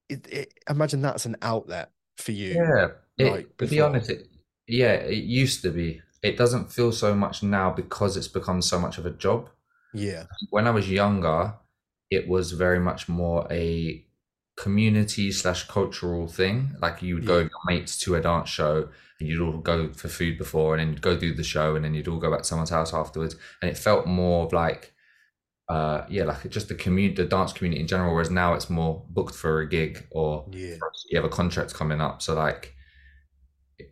It, it, imagine that's an outlet for you. Yeah, it, like, to be honest, it, yeah, it used to be. It doesn't feel so much now because it's become so much of a job. Yeah. When I was younger, it was very much more a community slash cultural thing. Like you would go with your mates to a dance show and you'd all go for food before and then go do the show and then you'd all go back to someone's house afterwards. And it felt more of like, uh, yeah, like just the community, the dance community in general. Whereas now it's more booked for a gig or Yeah. you have a contract coming up. So like,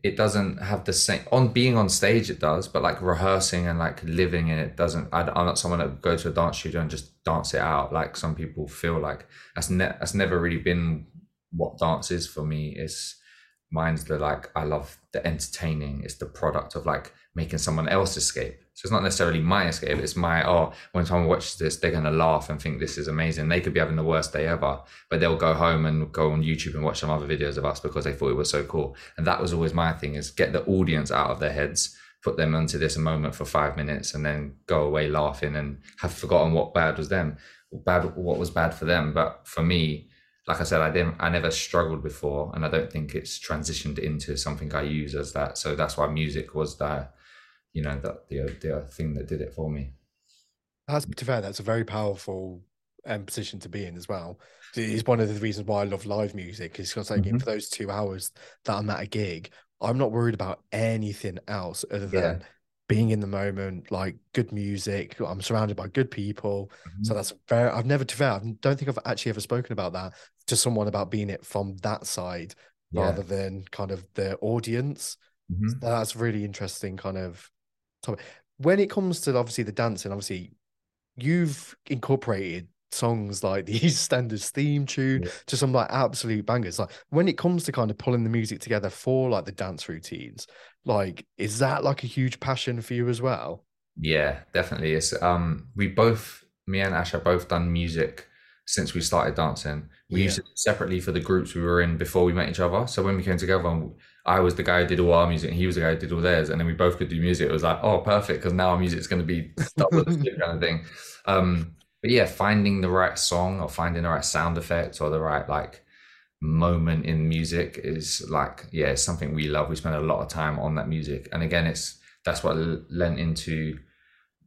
it doesn't have the same on being on stage. It does, but like rehearsing and like living in it doesn't. I, I'm not someone that would go to a dance studio and just dance it out like some people feel like. That's ne- that's never really been what dance is for me. Is mine's the like I love the entertaining. It's the product of like making someone else escape. So it's not necessarily my escape. It's my oh, when someone watches this, they're gonna laugh and think this is amazing. They could be having the worst day ever, but they'll go home and go on YouTube and watch some other videos of us because they thought it was so cool. And that was always my thing: is get the audience out of their heads, put them into this moment for five minutes, and then go away laughing and have forgotten what bad was them, bad what was bad for them. But for me, like I said, I didn't, I never struggled before, and I don't think it's transitioned into something I use as that. So that's why music was the, you know, that the, the thing that did it for me. That's to fair, that's a very powerful um, position to be in as well. It's one of the reasons why I love live music. Is because like Mhm. for those two hours that I'm at a gig, I'm not worried about anything else other than Yeah. being in the moment, like good music. I'm surrounded by good people. Mm-hmm. So that's very. I've never to fair, I don't think I've actually ever spoken about that to someone about being it from that side Yeah. rather than kind of the audience. Mhm. That's really interesting kind of topic. When it comes to obviously the dancing, obviously you've incorporated songs like the EastEnders theme tune Yeah. to some like absolute bangers. Like when it comes to kind of pulling the music together for like the dance routines, like is that like a huge passion for you as well? Yeah, definitely. It's um we both me and Ash have both done music since we started dancing. We used Yeah. to do it separately for the groups we were in before we met each other. So when we came together, I was the guy who did all our music, and he was the guy who did all theirs, and then we both could do music. It was like, oh, perfect, because now our music's going to be kind of thing. Um, but yeah, finding the right song or finding the right sound effect or the right like moment in music is like yeah, it's something we love. We spend a lot of time on that music, and again, it's that's what lent into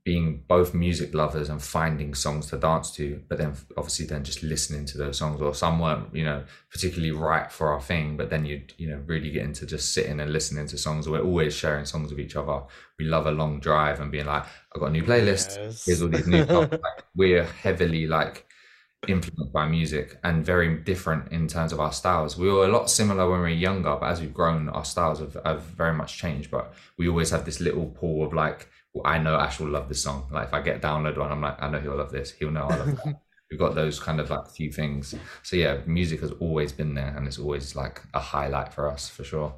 being both music lovers and finding songs to dance to, but then obviously then just listening to those songs, or some weren't, you know, particularly right for our thing, but then you'd, you know, really get into just sitting and listening to songs. We're always sharing songs with each other. We love a long drive and being like, I've got a new playlist. Yes. Here's all these new songs. Like, we're heavily like influenced by music and very different in terms of our styles. We were a lot similar when we were younger, but as we've grown, our styles have, have very much changed. But we always have this little pool of like, I know Ash will love this song. Like if I get download one, I'm like, I know he'll love this. He'll know I love that. We've got those kind of like few things. So yeah, music has always been there, and it's always like a highlight for us for sure.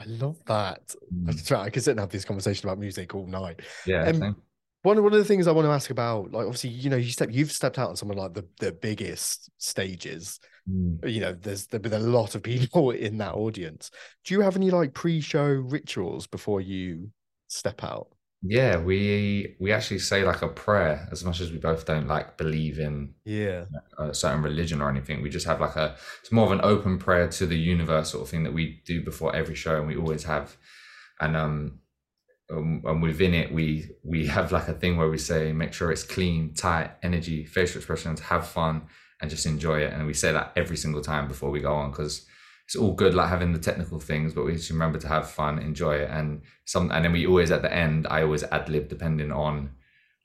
I love that. I Mm. I could sit and have this conversation about music all night. Yeah, Um. One one of the things I want to ask about, like obviously, you know, you step you've stepped out on some of like the, the biggest stages. Mm. You know, there's there've been a lot of people in that audience. Do you have any like pre-show rituals before you step out? Yeah, we we actually say like a prayer as much as we both don't like believe in Yeah. a certain religion or anything. We just have like a it's more of an open prayer to the universe sort of thing that we do before every show, and we always have. And um, um and within it, we we have like a thing where we say make sure it's clean, tight, energy, facial expressions, have fun, and just enjoy it. And we say that every single time before we go on because it's all good like having the technical things, but we just remember to have fun, enjoy it, and some. And then we always at the end, I always ad lib depending on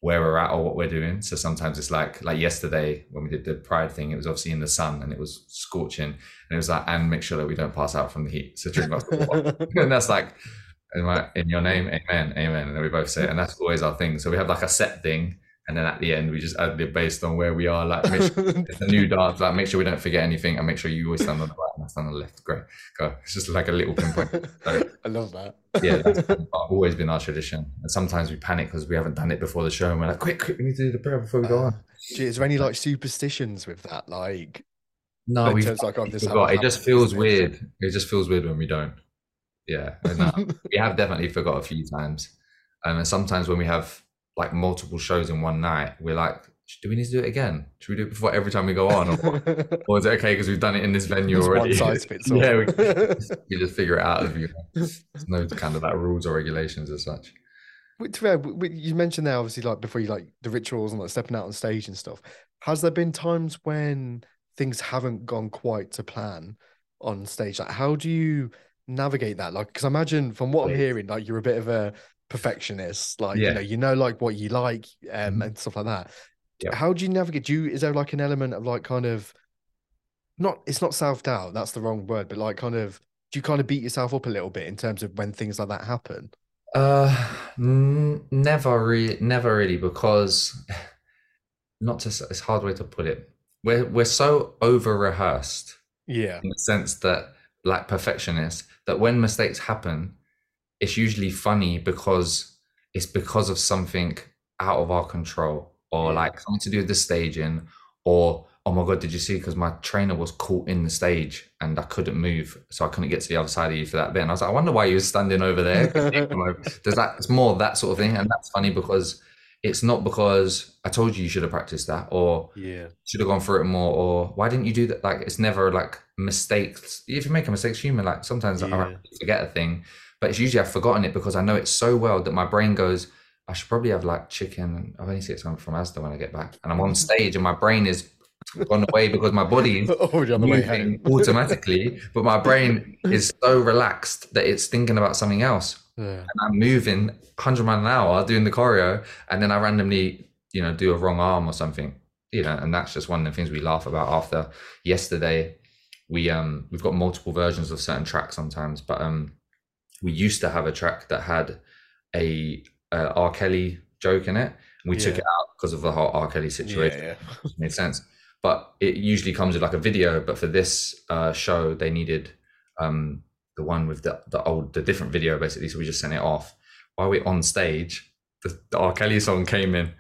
where we're at or what we're doing. So sometimes it's like like yesterday when we did the pride thing, it was obviously in the sun and it was scorching, and it was like and make sure that we don't pass out from the heat. So drink lots of water. and that's like in, my, in your name, amen, amen, and then we both say it, and that's always our thing. So we have like a set thing, and then at the end we just ad lib based on where we are. Like sure it's a new dance, like make sure we don't forget anything, and make sure you always stand on the right and I stand on the left. Great, go. It's just like a little pinpoint. So, I love that. yeah, that's always been our tradition. And sometimes we panic because we haven't done it before the show, and we're like, quick, quick, we need to do the prayer before we go Uh, on. Gee, is there any like superstitions with that? Like No, we like, oh, this forgot. It just feels weird. It just feels weird when we don't. Yeah, uh, we have definitely forgot a few times. Um, and sometimes when we have like multiple shows in one night, we're like, do we need to do it again? Should we do it before every time we go on? Or, or is it okay because we've done it in this venue It's already? one size fits all. yeah, we, we just figure it out as you go. There's no kind of like rules or regulations as such. Wait, to be fair, w- w- you mentioned there obviously like before you like the rituals and like stepping out on stage and stuff. Has there been times when things haven't gone quite to plan on stage. Like, how do you navigate that? Like, because I imagine from what I'm hearing, like you're a bit of a perfectionist. Like, you know, you know, like what you like um, Mhm. and stuff like that. Yep. How do you navigate? Do you is there like an element of like kind of not? It's not self doubt. That's the wrong word, but like kind of. Do you kind of beat yourself up a little bit in terms of when things like that happen? Uh, n- never really, never really, because not to, it's a hard way to put it. We're we're so over rehearsed Yeah. in the sense that, like perfectionists, that when mistakes happen, it's usually funny because it's because of something out of our control, or like something to do with the staging, or oh my god, did you see? Because my trainer was caught in the stage and I couldn't move, so I couldn't get to the other side of you for that bit. And I was like, I wonder why you were standing over there. There's that. It's more that sort of thing, and that's funny because it's not because I told you you should have practiced that, or Yeah. should have gone through it more, or why didn't you do that? Like it's never like mistakes. If you make a mistake, it's human. Like sometimes I forget a thing, but it's usually I've forgotten it because I know it so well that my brain goes, I should probably have like chicken. I've only seen something from Asda when I get back, and I'm on stage and my brain is gone away because my body is way moving automatically, but my brain is so relaxed that it's thinking about something else. Yeah. And I'm moving 100 mile an hour doing the choreo, and then I randomly, you know, do a wrong arm or something, you know, and that's just one of the things we laugh about after yesterday. We um we've got multiple versions of certain tracks sometimes, but um we used to have a track that had a, R. Kelly joke in it. We took it out because of the whole R. Kelly situation Yeah. made sense. But it usually comes with like a video. But for this uh, show, they needed um, the one with the, the old, the different video basically. So we just sent it off. While we're on stage, the, the R. Kelly song came in,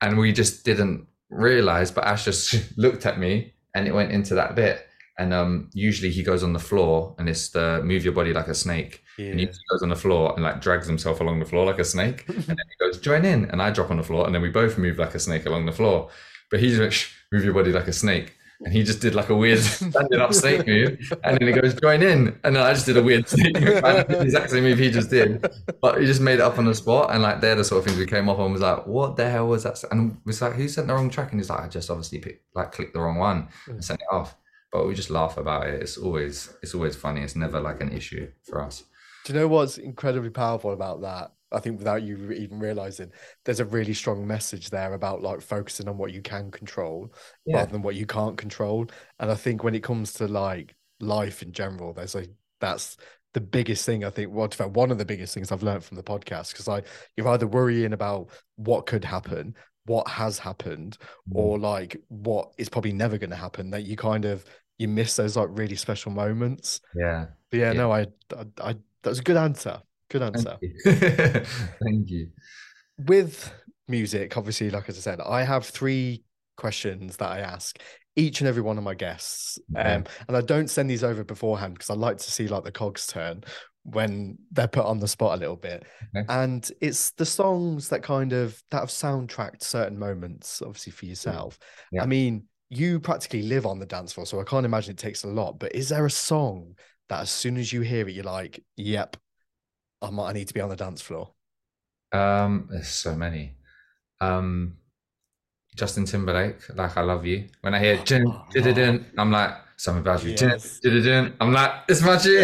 and we just didn't realize. But Ash just looked at me, and it went into that bit. And um, usually he goes on the floor, and it's the move your body like a snake. And he Yeah. goes on the floor and like drags himself along the floor like a snake. and then he goes, join in. And I drop on the floor. And then we both move like a snake along the floor. But he's like, move your body like a snake. And he just did like a weird standing up snake move. And then he goes, join in. And then I just did a weird snake move. I did the exact same move he just did. But he just made it up on the spot. And like, they're the sort of things we came off on was like, what the hell was that? And was like, who sent the wrong track? And he's like, I just obviously picked, like clicked the wrong one and sent it off. But we just laugh about it. It's always, it's always funny. It's never like an issue for us. Do you know what's incredibly powerful about that? I think without you even realizing, there's a really strong message there about like focusing on what you can control Yeah. rather than what you can't control. And I think when it comes to like life in general, there's like that's the biggest thing I think. Well, in fact, one of the biggest things I've learned from the podcast because like you're either worrying about what could happen, what has happened, mm. or like what is probably never going to happen. That you kind of you miss those like really special moments. Yeah. But yeah, Yeah. no, I, I, I that was a good answer. Good answer. Thank you. Thank you. With music, obviously, like as I said, I have three questions that I ask each and every one of my guests. Okay. Um, and I don't send these over beforehand because I like to see like the cogs turn when they're put on the spot a little bit. Okay. And it's the songs that kind of that have soundtracked certain moments, obviously for yourself. Yeah. I mean, you practically live on the dance floor, so I can't imagine it takes a lot. But is there a song that as soon as you hear it, you're like, "Yep, I might I need to be on the dance floor." Um, there's so many. Um, Justin Timberlake, like I love you. When I hear dun, dun, dun, dun, I'm like something about you. Yes. I'm like it's my tune.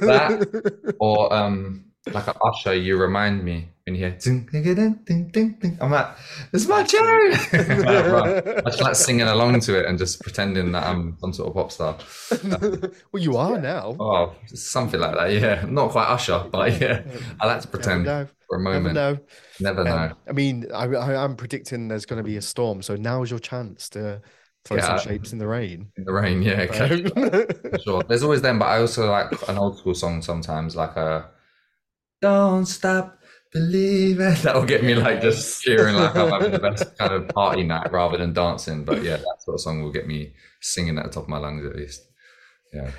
That- Or um, like Usher, you remind me when you hear. Dun, dun, dun, dun, dun, dun. I'm like it's my tune. I just like singing along to it and just pretending that I'm some sort of pop star. well, you are now. Oh, something like that. Yeah, not quite Usher, but yeah, I like to pretend for a Never moment. know. Never know. Um, I mean, I, I, I'm predicting there's going to be a storm, so now's your chance to throw some shapes in the rain. In the rain, yeah. okay. Sure. There's always them, but I also like an old school song sometimes, like a "Don't Stop Believing." That will get me like just cheering, like I'm having the best kind of party night rather than dancing. But yeah, that sort of song will get me singing at the top of my lungs at least. Yeah.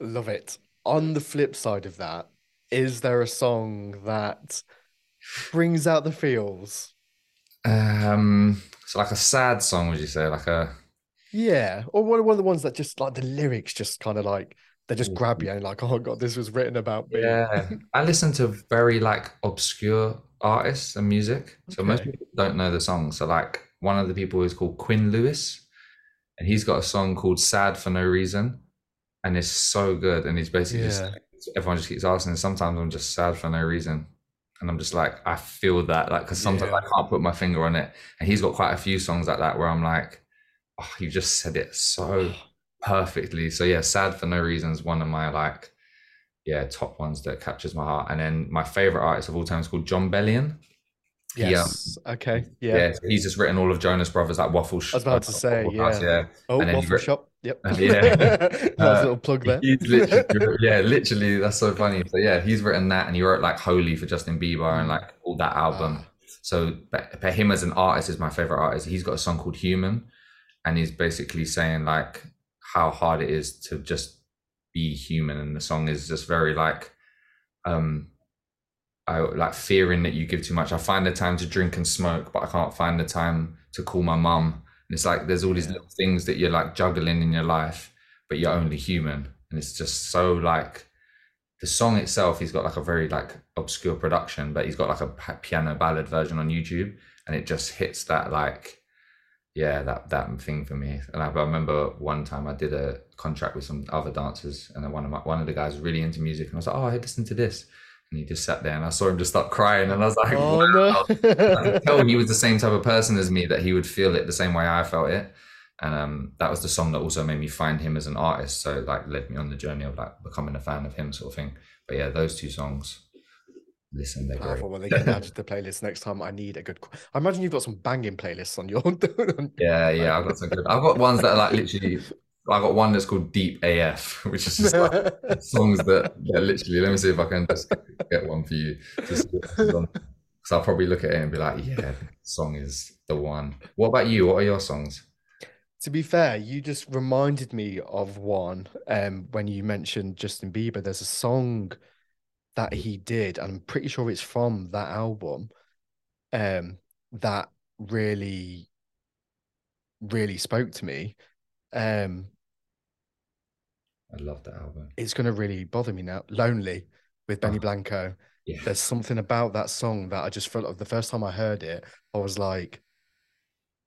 Love it. On the flip side of that, is there a song that brings out the feels? Um. So like a sad song, would you say? Like a Yeah, or one of the ones that just like the lyrics just kind of like they just mm-hmm. grab you and like, oh god, this was written about me. Yeah, I listen to very like obscure artists and music, so most people don't know the song. So like one of the people is called Quinn Lewis, and he's got a song called "Sad for No Reason," and it's so good. And he's basically Yeah. just everyone just keeps asking. And Sometimes I'm just sad for no reason, and I'm just like I feel that like because sometimes Yeah. I can't put my finger on it. And he's got quite a few songs like that where I'm like, oh, you just said it so perfectly. So yeah, sad for no reason is one of my like yeah top ones that captures my heart. And then my favorite artist of all time is called Jon Bellion. Um, Yes. okay. Yeah. Yeah. he's just written all of Jonas Brothers like Waffle. Sh- I was about to say, Waffle House, yeah. yeah. Oh, And waffle shop. Yep. Yeah. nice Uh, little plug there. He's literally, yeah, literally, that's so funny. So yeah, he's written that, and he wrote like "Holy" for Justin Bieber and like all that album. Ah. So, but, but him as an artist is my favorite artist. He's got a song called "Human," and he's basically saying like how hard it is to just be human, and the song is just very like, um, I like fearing that you give too much. I find the time to drink and smoke, but I can't find the time to call my mum. And it's like there's all these Yeah. little things that you're like juggling in your life, but you're only human. And it's just so like the song itself, he's got like a very like obscure production, but he's got like a piano ballad version on YouTube, and it just hits that like, yeah, that that thing for me. And I, I remember one time I did a contract with some other dancers, and then one of my one of the guys was really into music, and I was like, oh, I listen to this, and he just sat there, and I saw him just start crying, and I was like, Oh wow. I no. could tell he was the same type of person as me that he would feel it the same way I felt it. And um, that was the song that also made me find him as an artist. So like led me on the journey of like becoming a fan of him sort of thing. But yeah, those two songs, listen, they're great. Powerful when they get added to the playlist next time. I need a good. I imagine you've got some banging playlists on your. Yeah, yeah, I've got some good. I've got ones that are like literally. I got one that's called Deep AF, which is just like songs that yeah, literally. Let me see if I can just get one for you. Because I'll probably look at it and be like, yeah, song is the one. What about you? What are your songs? To be fair, you just reminded me of one um, when you mentioned Justin Bieber. There's a song that he did, and I'm pretty sure it's from that album, um, that really, really spoke to me. Um, I love that album. it's gonna really bother me now. Lonely with Benny Oh. Blanco. Yeah. There's something about that song that I just felt like the first time I heard it, I was like,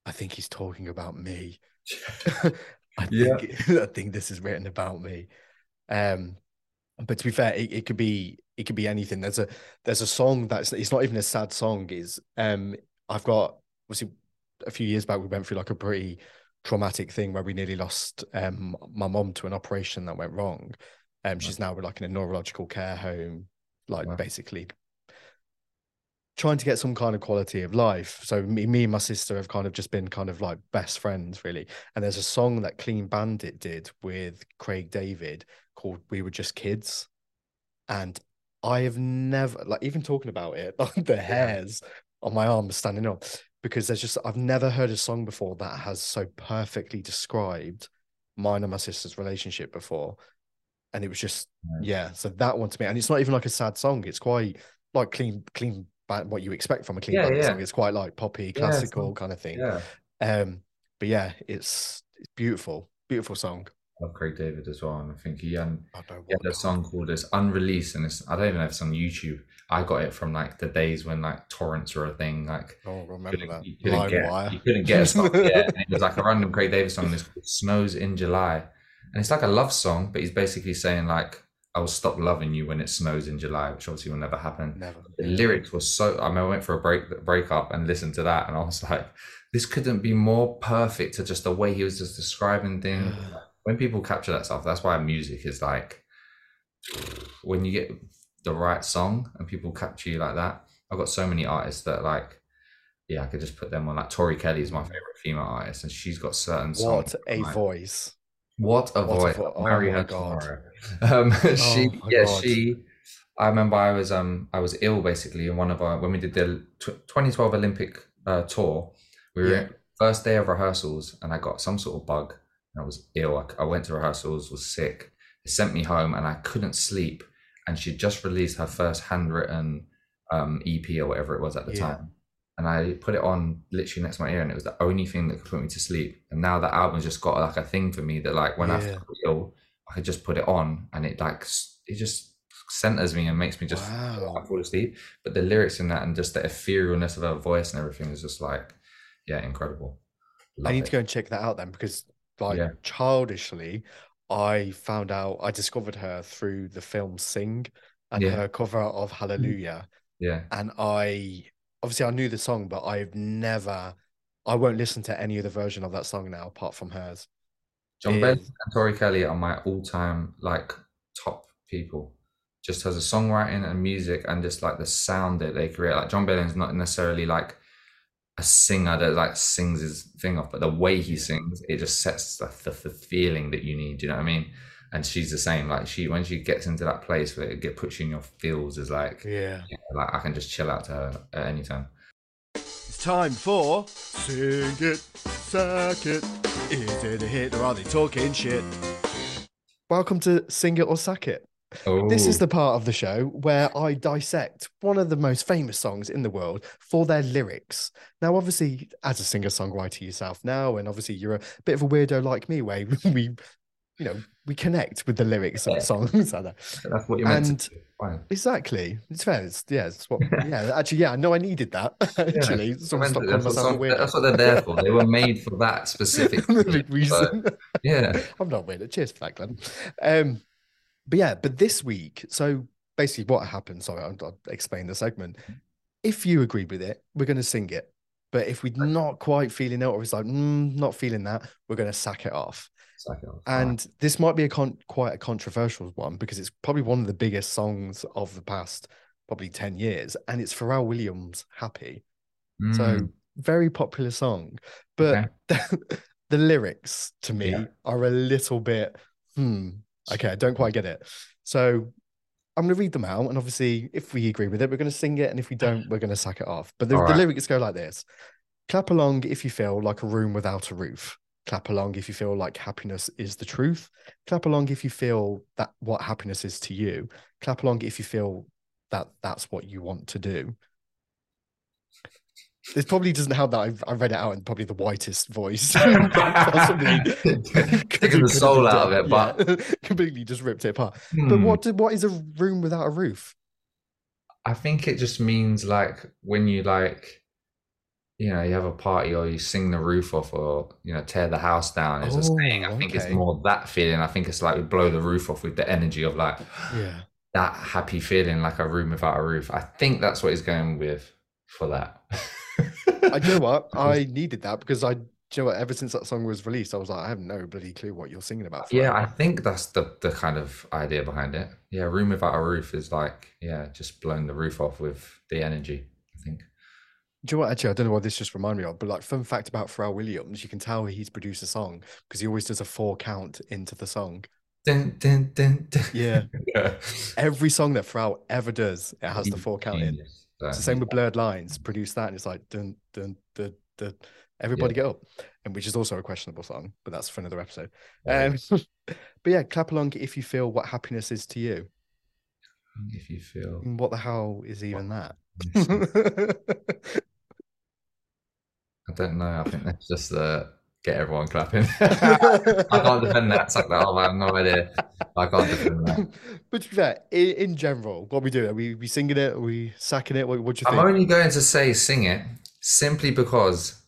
I think he's talking about me. I Yeah. think I think this is written about me. Um, but to be fair, it, it could be it could be anything. There's a there's a song that's it's not even a sad song. Is um I've got obviously a few years back we went through like a pretty traumatic thing where we nearly lost um my mom to an operation that went wrong. Um, she's now like in a neurological care home, like Wow. basically trying to get some kind of quality of life. So me, me and my sister have kind of just been kind of like best friends, really. And there's a song that Clean Bandit did with Craig David called "We Were Just Kids," and I have never like even talking about it, like the hairs on my arm are standing up because there's just I've never heard a song before that has so perfectly described mine and my sister's relationship before. And it was just yeah, so that one to me, and it's not even like a sad song. It's quite like clean, clean, what you expect from a clean Yeah, yeah. song. It's quite like poppy, classical not- kind of thing. Yeah, Um, but yeah, it's it's beautiful, beautiful song. Love Craig David as well, and I think he um I don't know he had a song called "It's Unreleased," and it's I don't even know if it's on YouTube. I got it from like the days when like torrents were a thing. Like Oh, remember couldn't- that you couldn't get LimeWire. you couldn't get a song. yeah, and it was like a random Craig David song. This called "Snows in July," and it's like a love song, but he's basically saying like, "I will stop loving you when it snows in July," which obviously will never happen. Never. the lyrics were so I mean I went for a break breakup and listened to that and I was like this couldn't be more perfect to just the way he was just describing things when people capture that stuff that's why music is like when you get the right song and people capture you like that I've got so many artists that like yeah I could just put them on like Tori Kelly is my favorite female artist and she's got certain songs What a like, voice! what a What a voice! vo- I'll marry oh her God. tomorrow. Um, she, Oh my yeah, God. she. I remember I was um I was ill basically in one of our when we did the tw- 2012 Olympic uh, tour. We were Yeah. first day of rehearsals and I got some sort of bug I was ill. I, I went to rehearsals, was sick. They sent me home and I couldn't sleep. And she just released her first handwritten um, EP or whatever it was at the Yeah. time. And I put it on literally next to my ear, and it was the only thing that could put me to sleep. And now that album's just got like a thing for me that, like, when I feel ill, I could just put it on, and it like it just centers me and makes me just Wow. Fall asleep. But the lyrics in that and just the etherealness of her voice and everything is just like, yeah, incredible. I need it. to go and check that out then because like Yeah. childishly, I found out I discovered her through the film Sing and Yeah. her cover of mm. Hallelujah. Yeah. And I obviously I knew the song, but I've never I won't listen to any other version of that song now apart from hers. Jon is- Bellion and Tori Kelly are my all-time like top people. Just as a songwriting and music and just like the sound that they create. Like Jon Bellion's not necessarily like a singer that like sings his thing off, but the way he sings, it just sets the, the, the feeling that you need. Do you know what I mean? And she's the same. Like she when she gets into that place where it get puts you in your feels is like Yeah. yeah, like I can just chill out to her at any time. It's time for Sing It, Sack It. Is it a hit or are they talking shit? Welcome to Sing It or Sack It. This is Oh. the part of the show where I dissect one of the most famous songs in the world for their lyrics. Now, obviously, as a singer songwriter yourself now, and obviously you're a bit of a weirdo like me, where we, you know, we connect with the lyrics Yeah. of songs. That's what you're meant and- to do. Fine. Exactly. It's fair. It's, yeah, it's what, yeah, actually, yeah, I know I needed that. Actually, stop calling That's what, some- that's what they're there for. They were made for that specific reason. reason. yeah. I'm not weird. Cheers for that, Glen. Um, but yeah, but this week, so basically what happened, sorry, I'll, I'll explain the segment. If you agree with it, we're going to sing it. But if we're not quite feeling it, or it's like, mm, not feeling that, we're going to sack it off. Sack it off. And this might be a con- quite a controversial one because it's probably one of the biggest songs of the past probably 10 years. And it's Pharrell Williams' Happy. Mm. So very popular song, but the, the lyrics to me Yeah. are a little bit hmm. Okay, I don't quite get it. So I'm going to read them out, and obviously, if we agree with it, we're going to sing it, and if we don't, we're going to sack it off. But the, All the lyrics go like this: Clap along if you feel like a room without a roof. Clap along if you feel like happiness is the truth. Clap along if you feel that what happiness is to you. Clap along if you feel that that's what you want to do. This probably doesn't help that I've, I read it out in probably the whitest voice. Possibly. Taking the soul out of it, but Yeah, completely just ripped it apart. But Hmm. what do, what is a room without a roof? I think it just means like when you like, you know, you have a party or you sing the roof off or you know tear the house down. It's a saying. I Oh, think it's more that feeling. I think it's like we blow the roof off with the energy of like Yeah. that happy feeling, like a room without a roof. I think that's what he's going with for that. I you know what? I needed that because I, do you know what? Ever since that song was released, I was like, I have no bloody clue what you're singing about. Yeah, I think that's the the kind of idea behind it. Yeah, room without a roof is like yeah, just blowing the roof off with the energy. I think. Do you know what? Actually, I don't know what this just reminded me of, but like, fun fact about Pharrell Williams, you can tell he's produced a song because he always does a four count into the song. Dun, dun, dun. Yeah. yeah. Every song that Pharrell ever does, it has the four count in. So, It's the same with Blurred Lines. Produce that, and it's like dun dun dun dun. Everybody get up, and which is also a questionable song, but that's for another episode. Yeah. Um, but yeah, clap along if you feel what happiness is to you. if you feel What the hell is even that? I don't know. I think that's just uh, get everyone clapping. I can't defend that. Suck that off. I have no idea. I can't defend that. but to be fair, in, in general, what we do? Are we we singing it? Are we sacking it? What, what do you I'm think? only going to say sing it simply because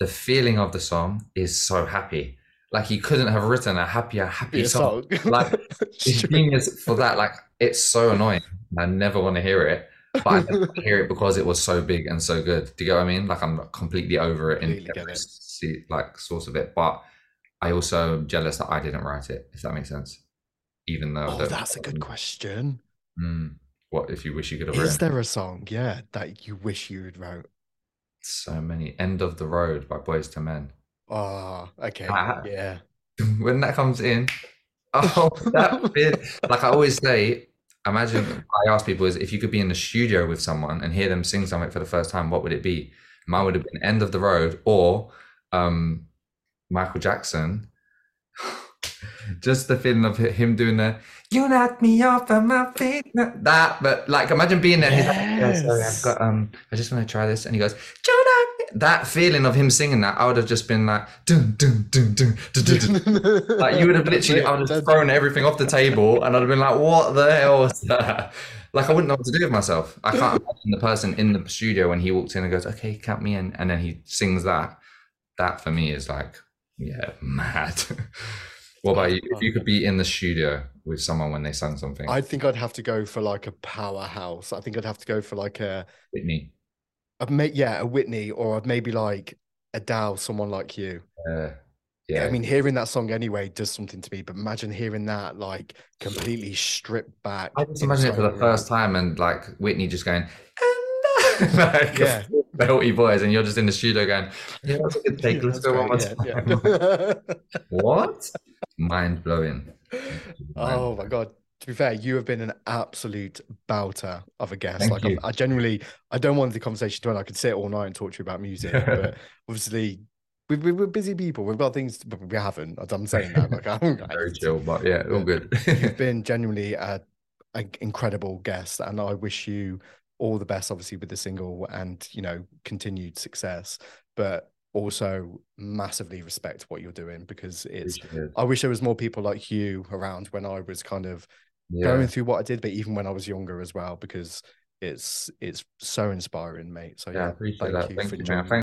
the feeling of the song is so happy. Like he couldn't have written a happier, happier Yeah, song. song. Like it's genius for that. Like it's so annoying. I never want to hear it. But I hear it because it was so big and so good. Do you get what I mean? Like I'm completely over it in every it. Se- like source of it. But I also am jealous that I didn't write it, if that makes sense. Even though oh, the- that's a good question. Mm, what if you wish you could have Is written there a song, yeah, that you wish you had wrote? so many? End of the Road by Boyz II Men. Oh, okay, Ah. yeah. when that comes in, oh, that bit. Like I always say, imagine I ask people is if you could be in the studio with someone and hear them sing something for the first time, what would it be? Mine would have been End of the Road or um, Michael Jackson. Just the feeling of him doing the "You knocked me off of my feet." That, but like, imagine being there. he's like, "Yeah, sorry, I've Yes. got um, I just want to try this, and he goes, "You knocked me." That feeling of him singing that, I would have just been like, dun dun dun dun dun dun. dun. Like you would have literally, I would have thrown everything off the table, and I'd have been like, "What the hell was that?" Like I wouldn't know what to do with myself. I can't imagine the person in the studio when he walks in and goes, "Okay, count me in," and then he sings that. That for me is like Yeah, mad. what about you? If you could be in the studio with someone when they sang something, I think I'd have to go for like a powerhouse. I think I'd have to go for like a, Whitney. a ma- yeah, a Whitney or maybe like Adele, someone like you. Uh, yeah, I mean, hearing that song anyway does something to me. But imagine hearing that like completely stripped back. I just imagine it for the first time and like Whitney just going, and like Yeah. Belty boys, and you're just in the studio going, yeah, that's a good take. Let's go one more time. what? Mind blowing. Oh my god. To be fair, you have been an absolute belter of a guest. Thank like I'm- you. I genuinely, I don't want the conversation to end. I could sit all night and talk to you about music, but obviously, we, we, we're busy people. We've got things, but we haven't. I'm saying that. Like I haven't Very chill, but yeah, all good. You've been genuinely a, an incredible guest, and I wish you all the best, obviously, with the single and you know continued success. But also massively respect what you're doing because it's. Appreciate. I wish there was more people like you around when I was kind of yeah. going through what I did, but even when I was younger as well, because it's it's so inspiring, mate. So yeah, yeah, appreciate thank that. you Thank for you,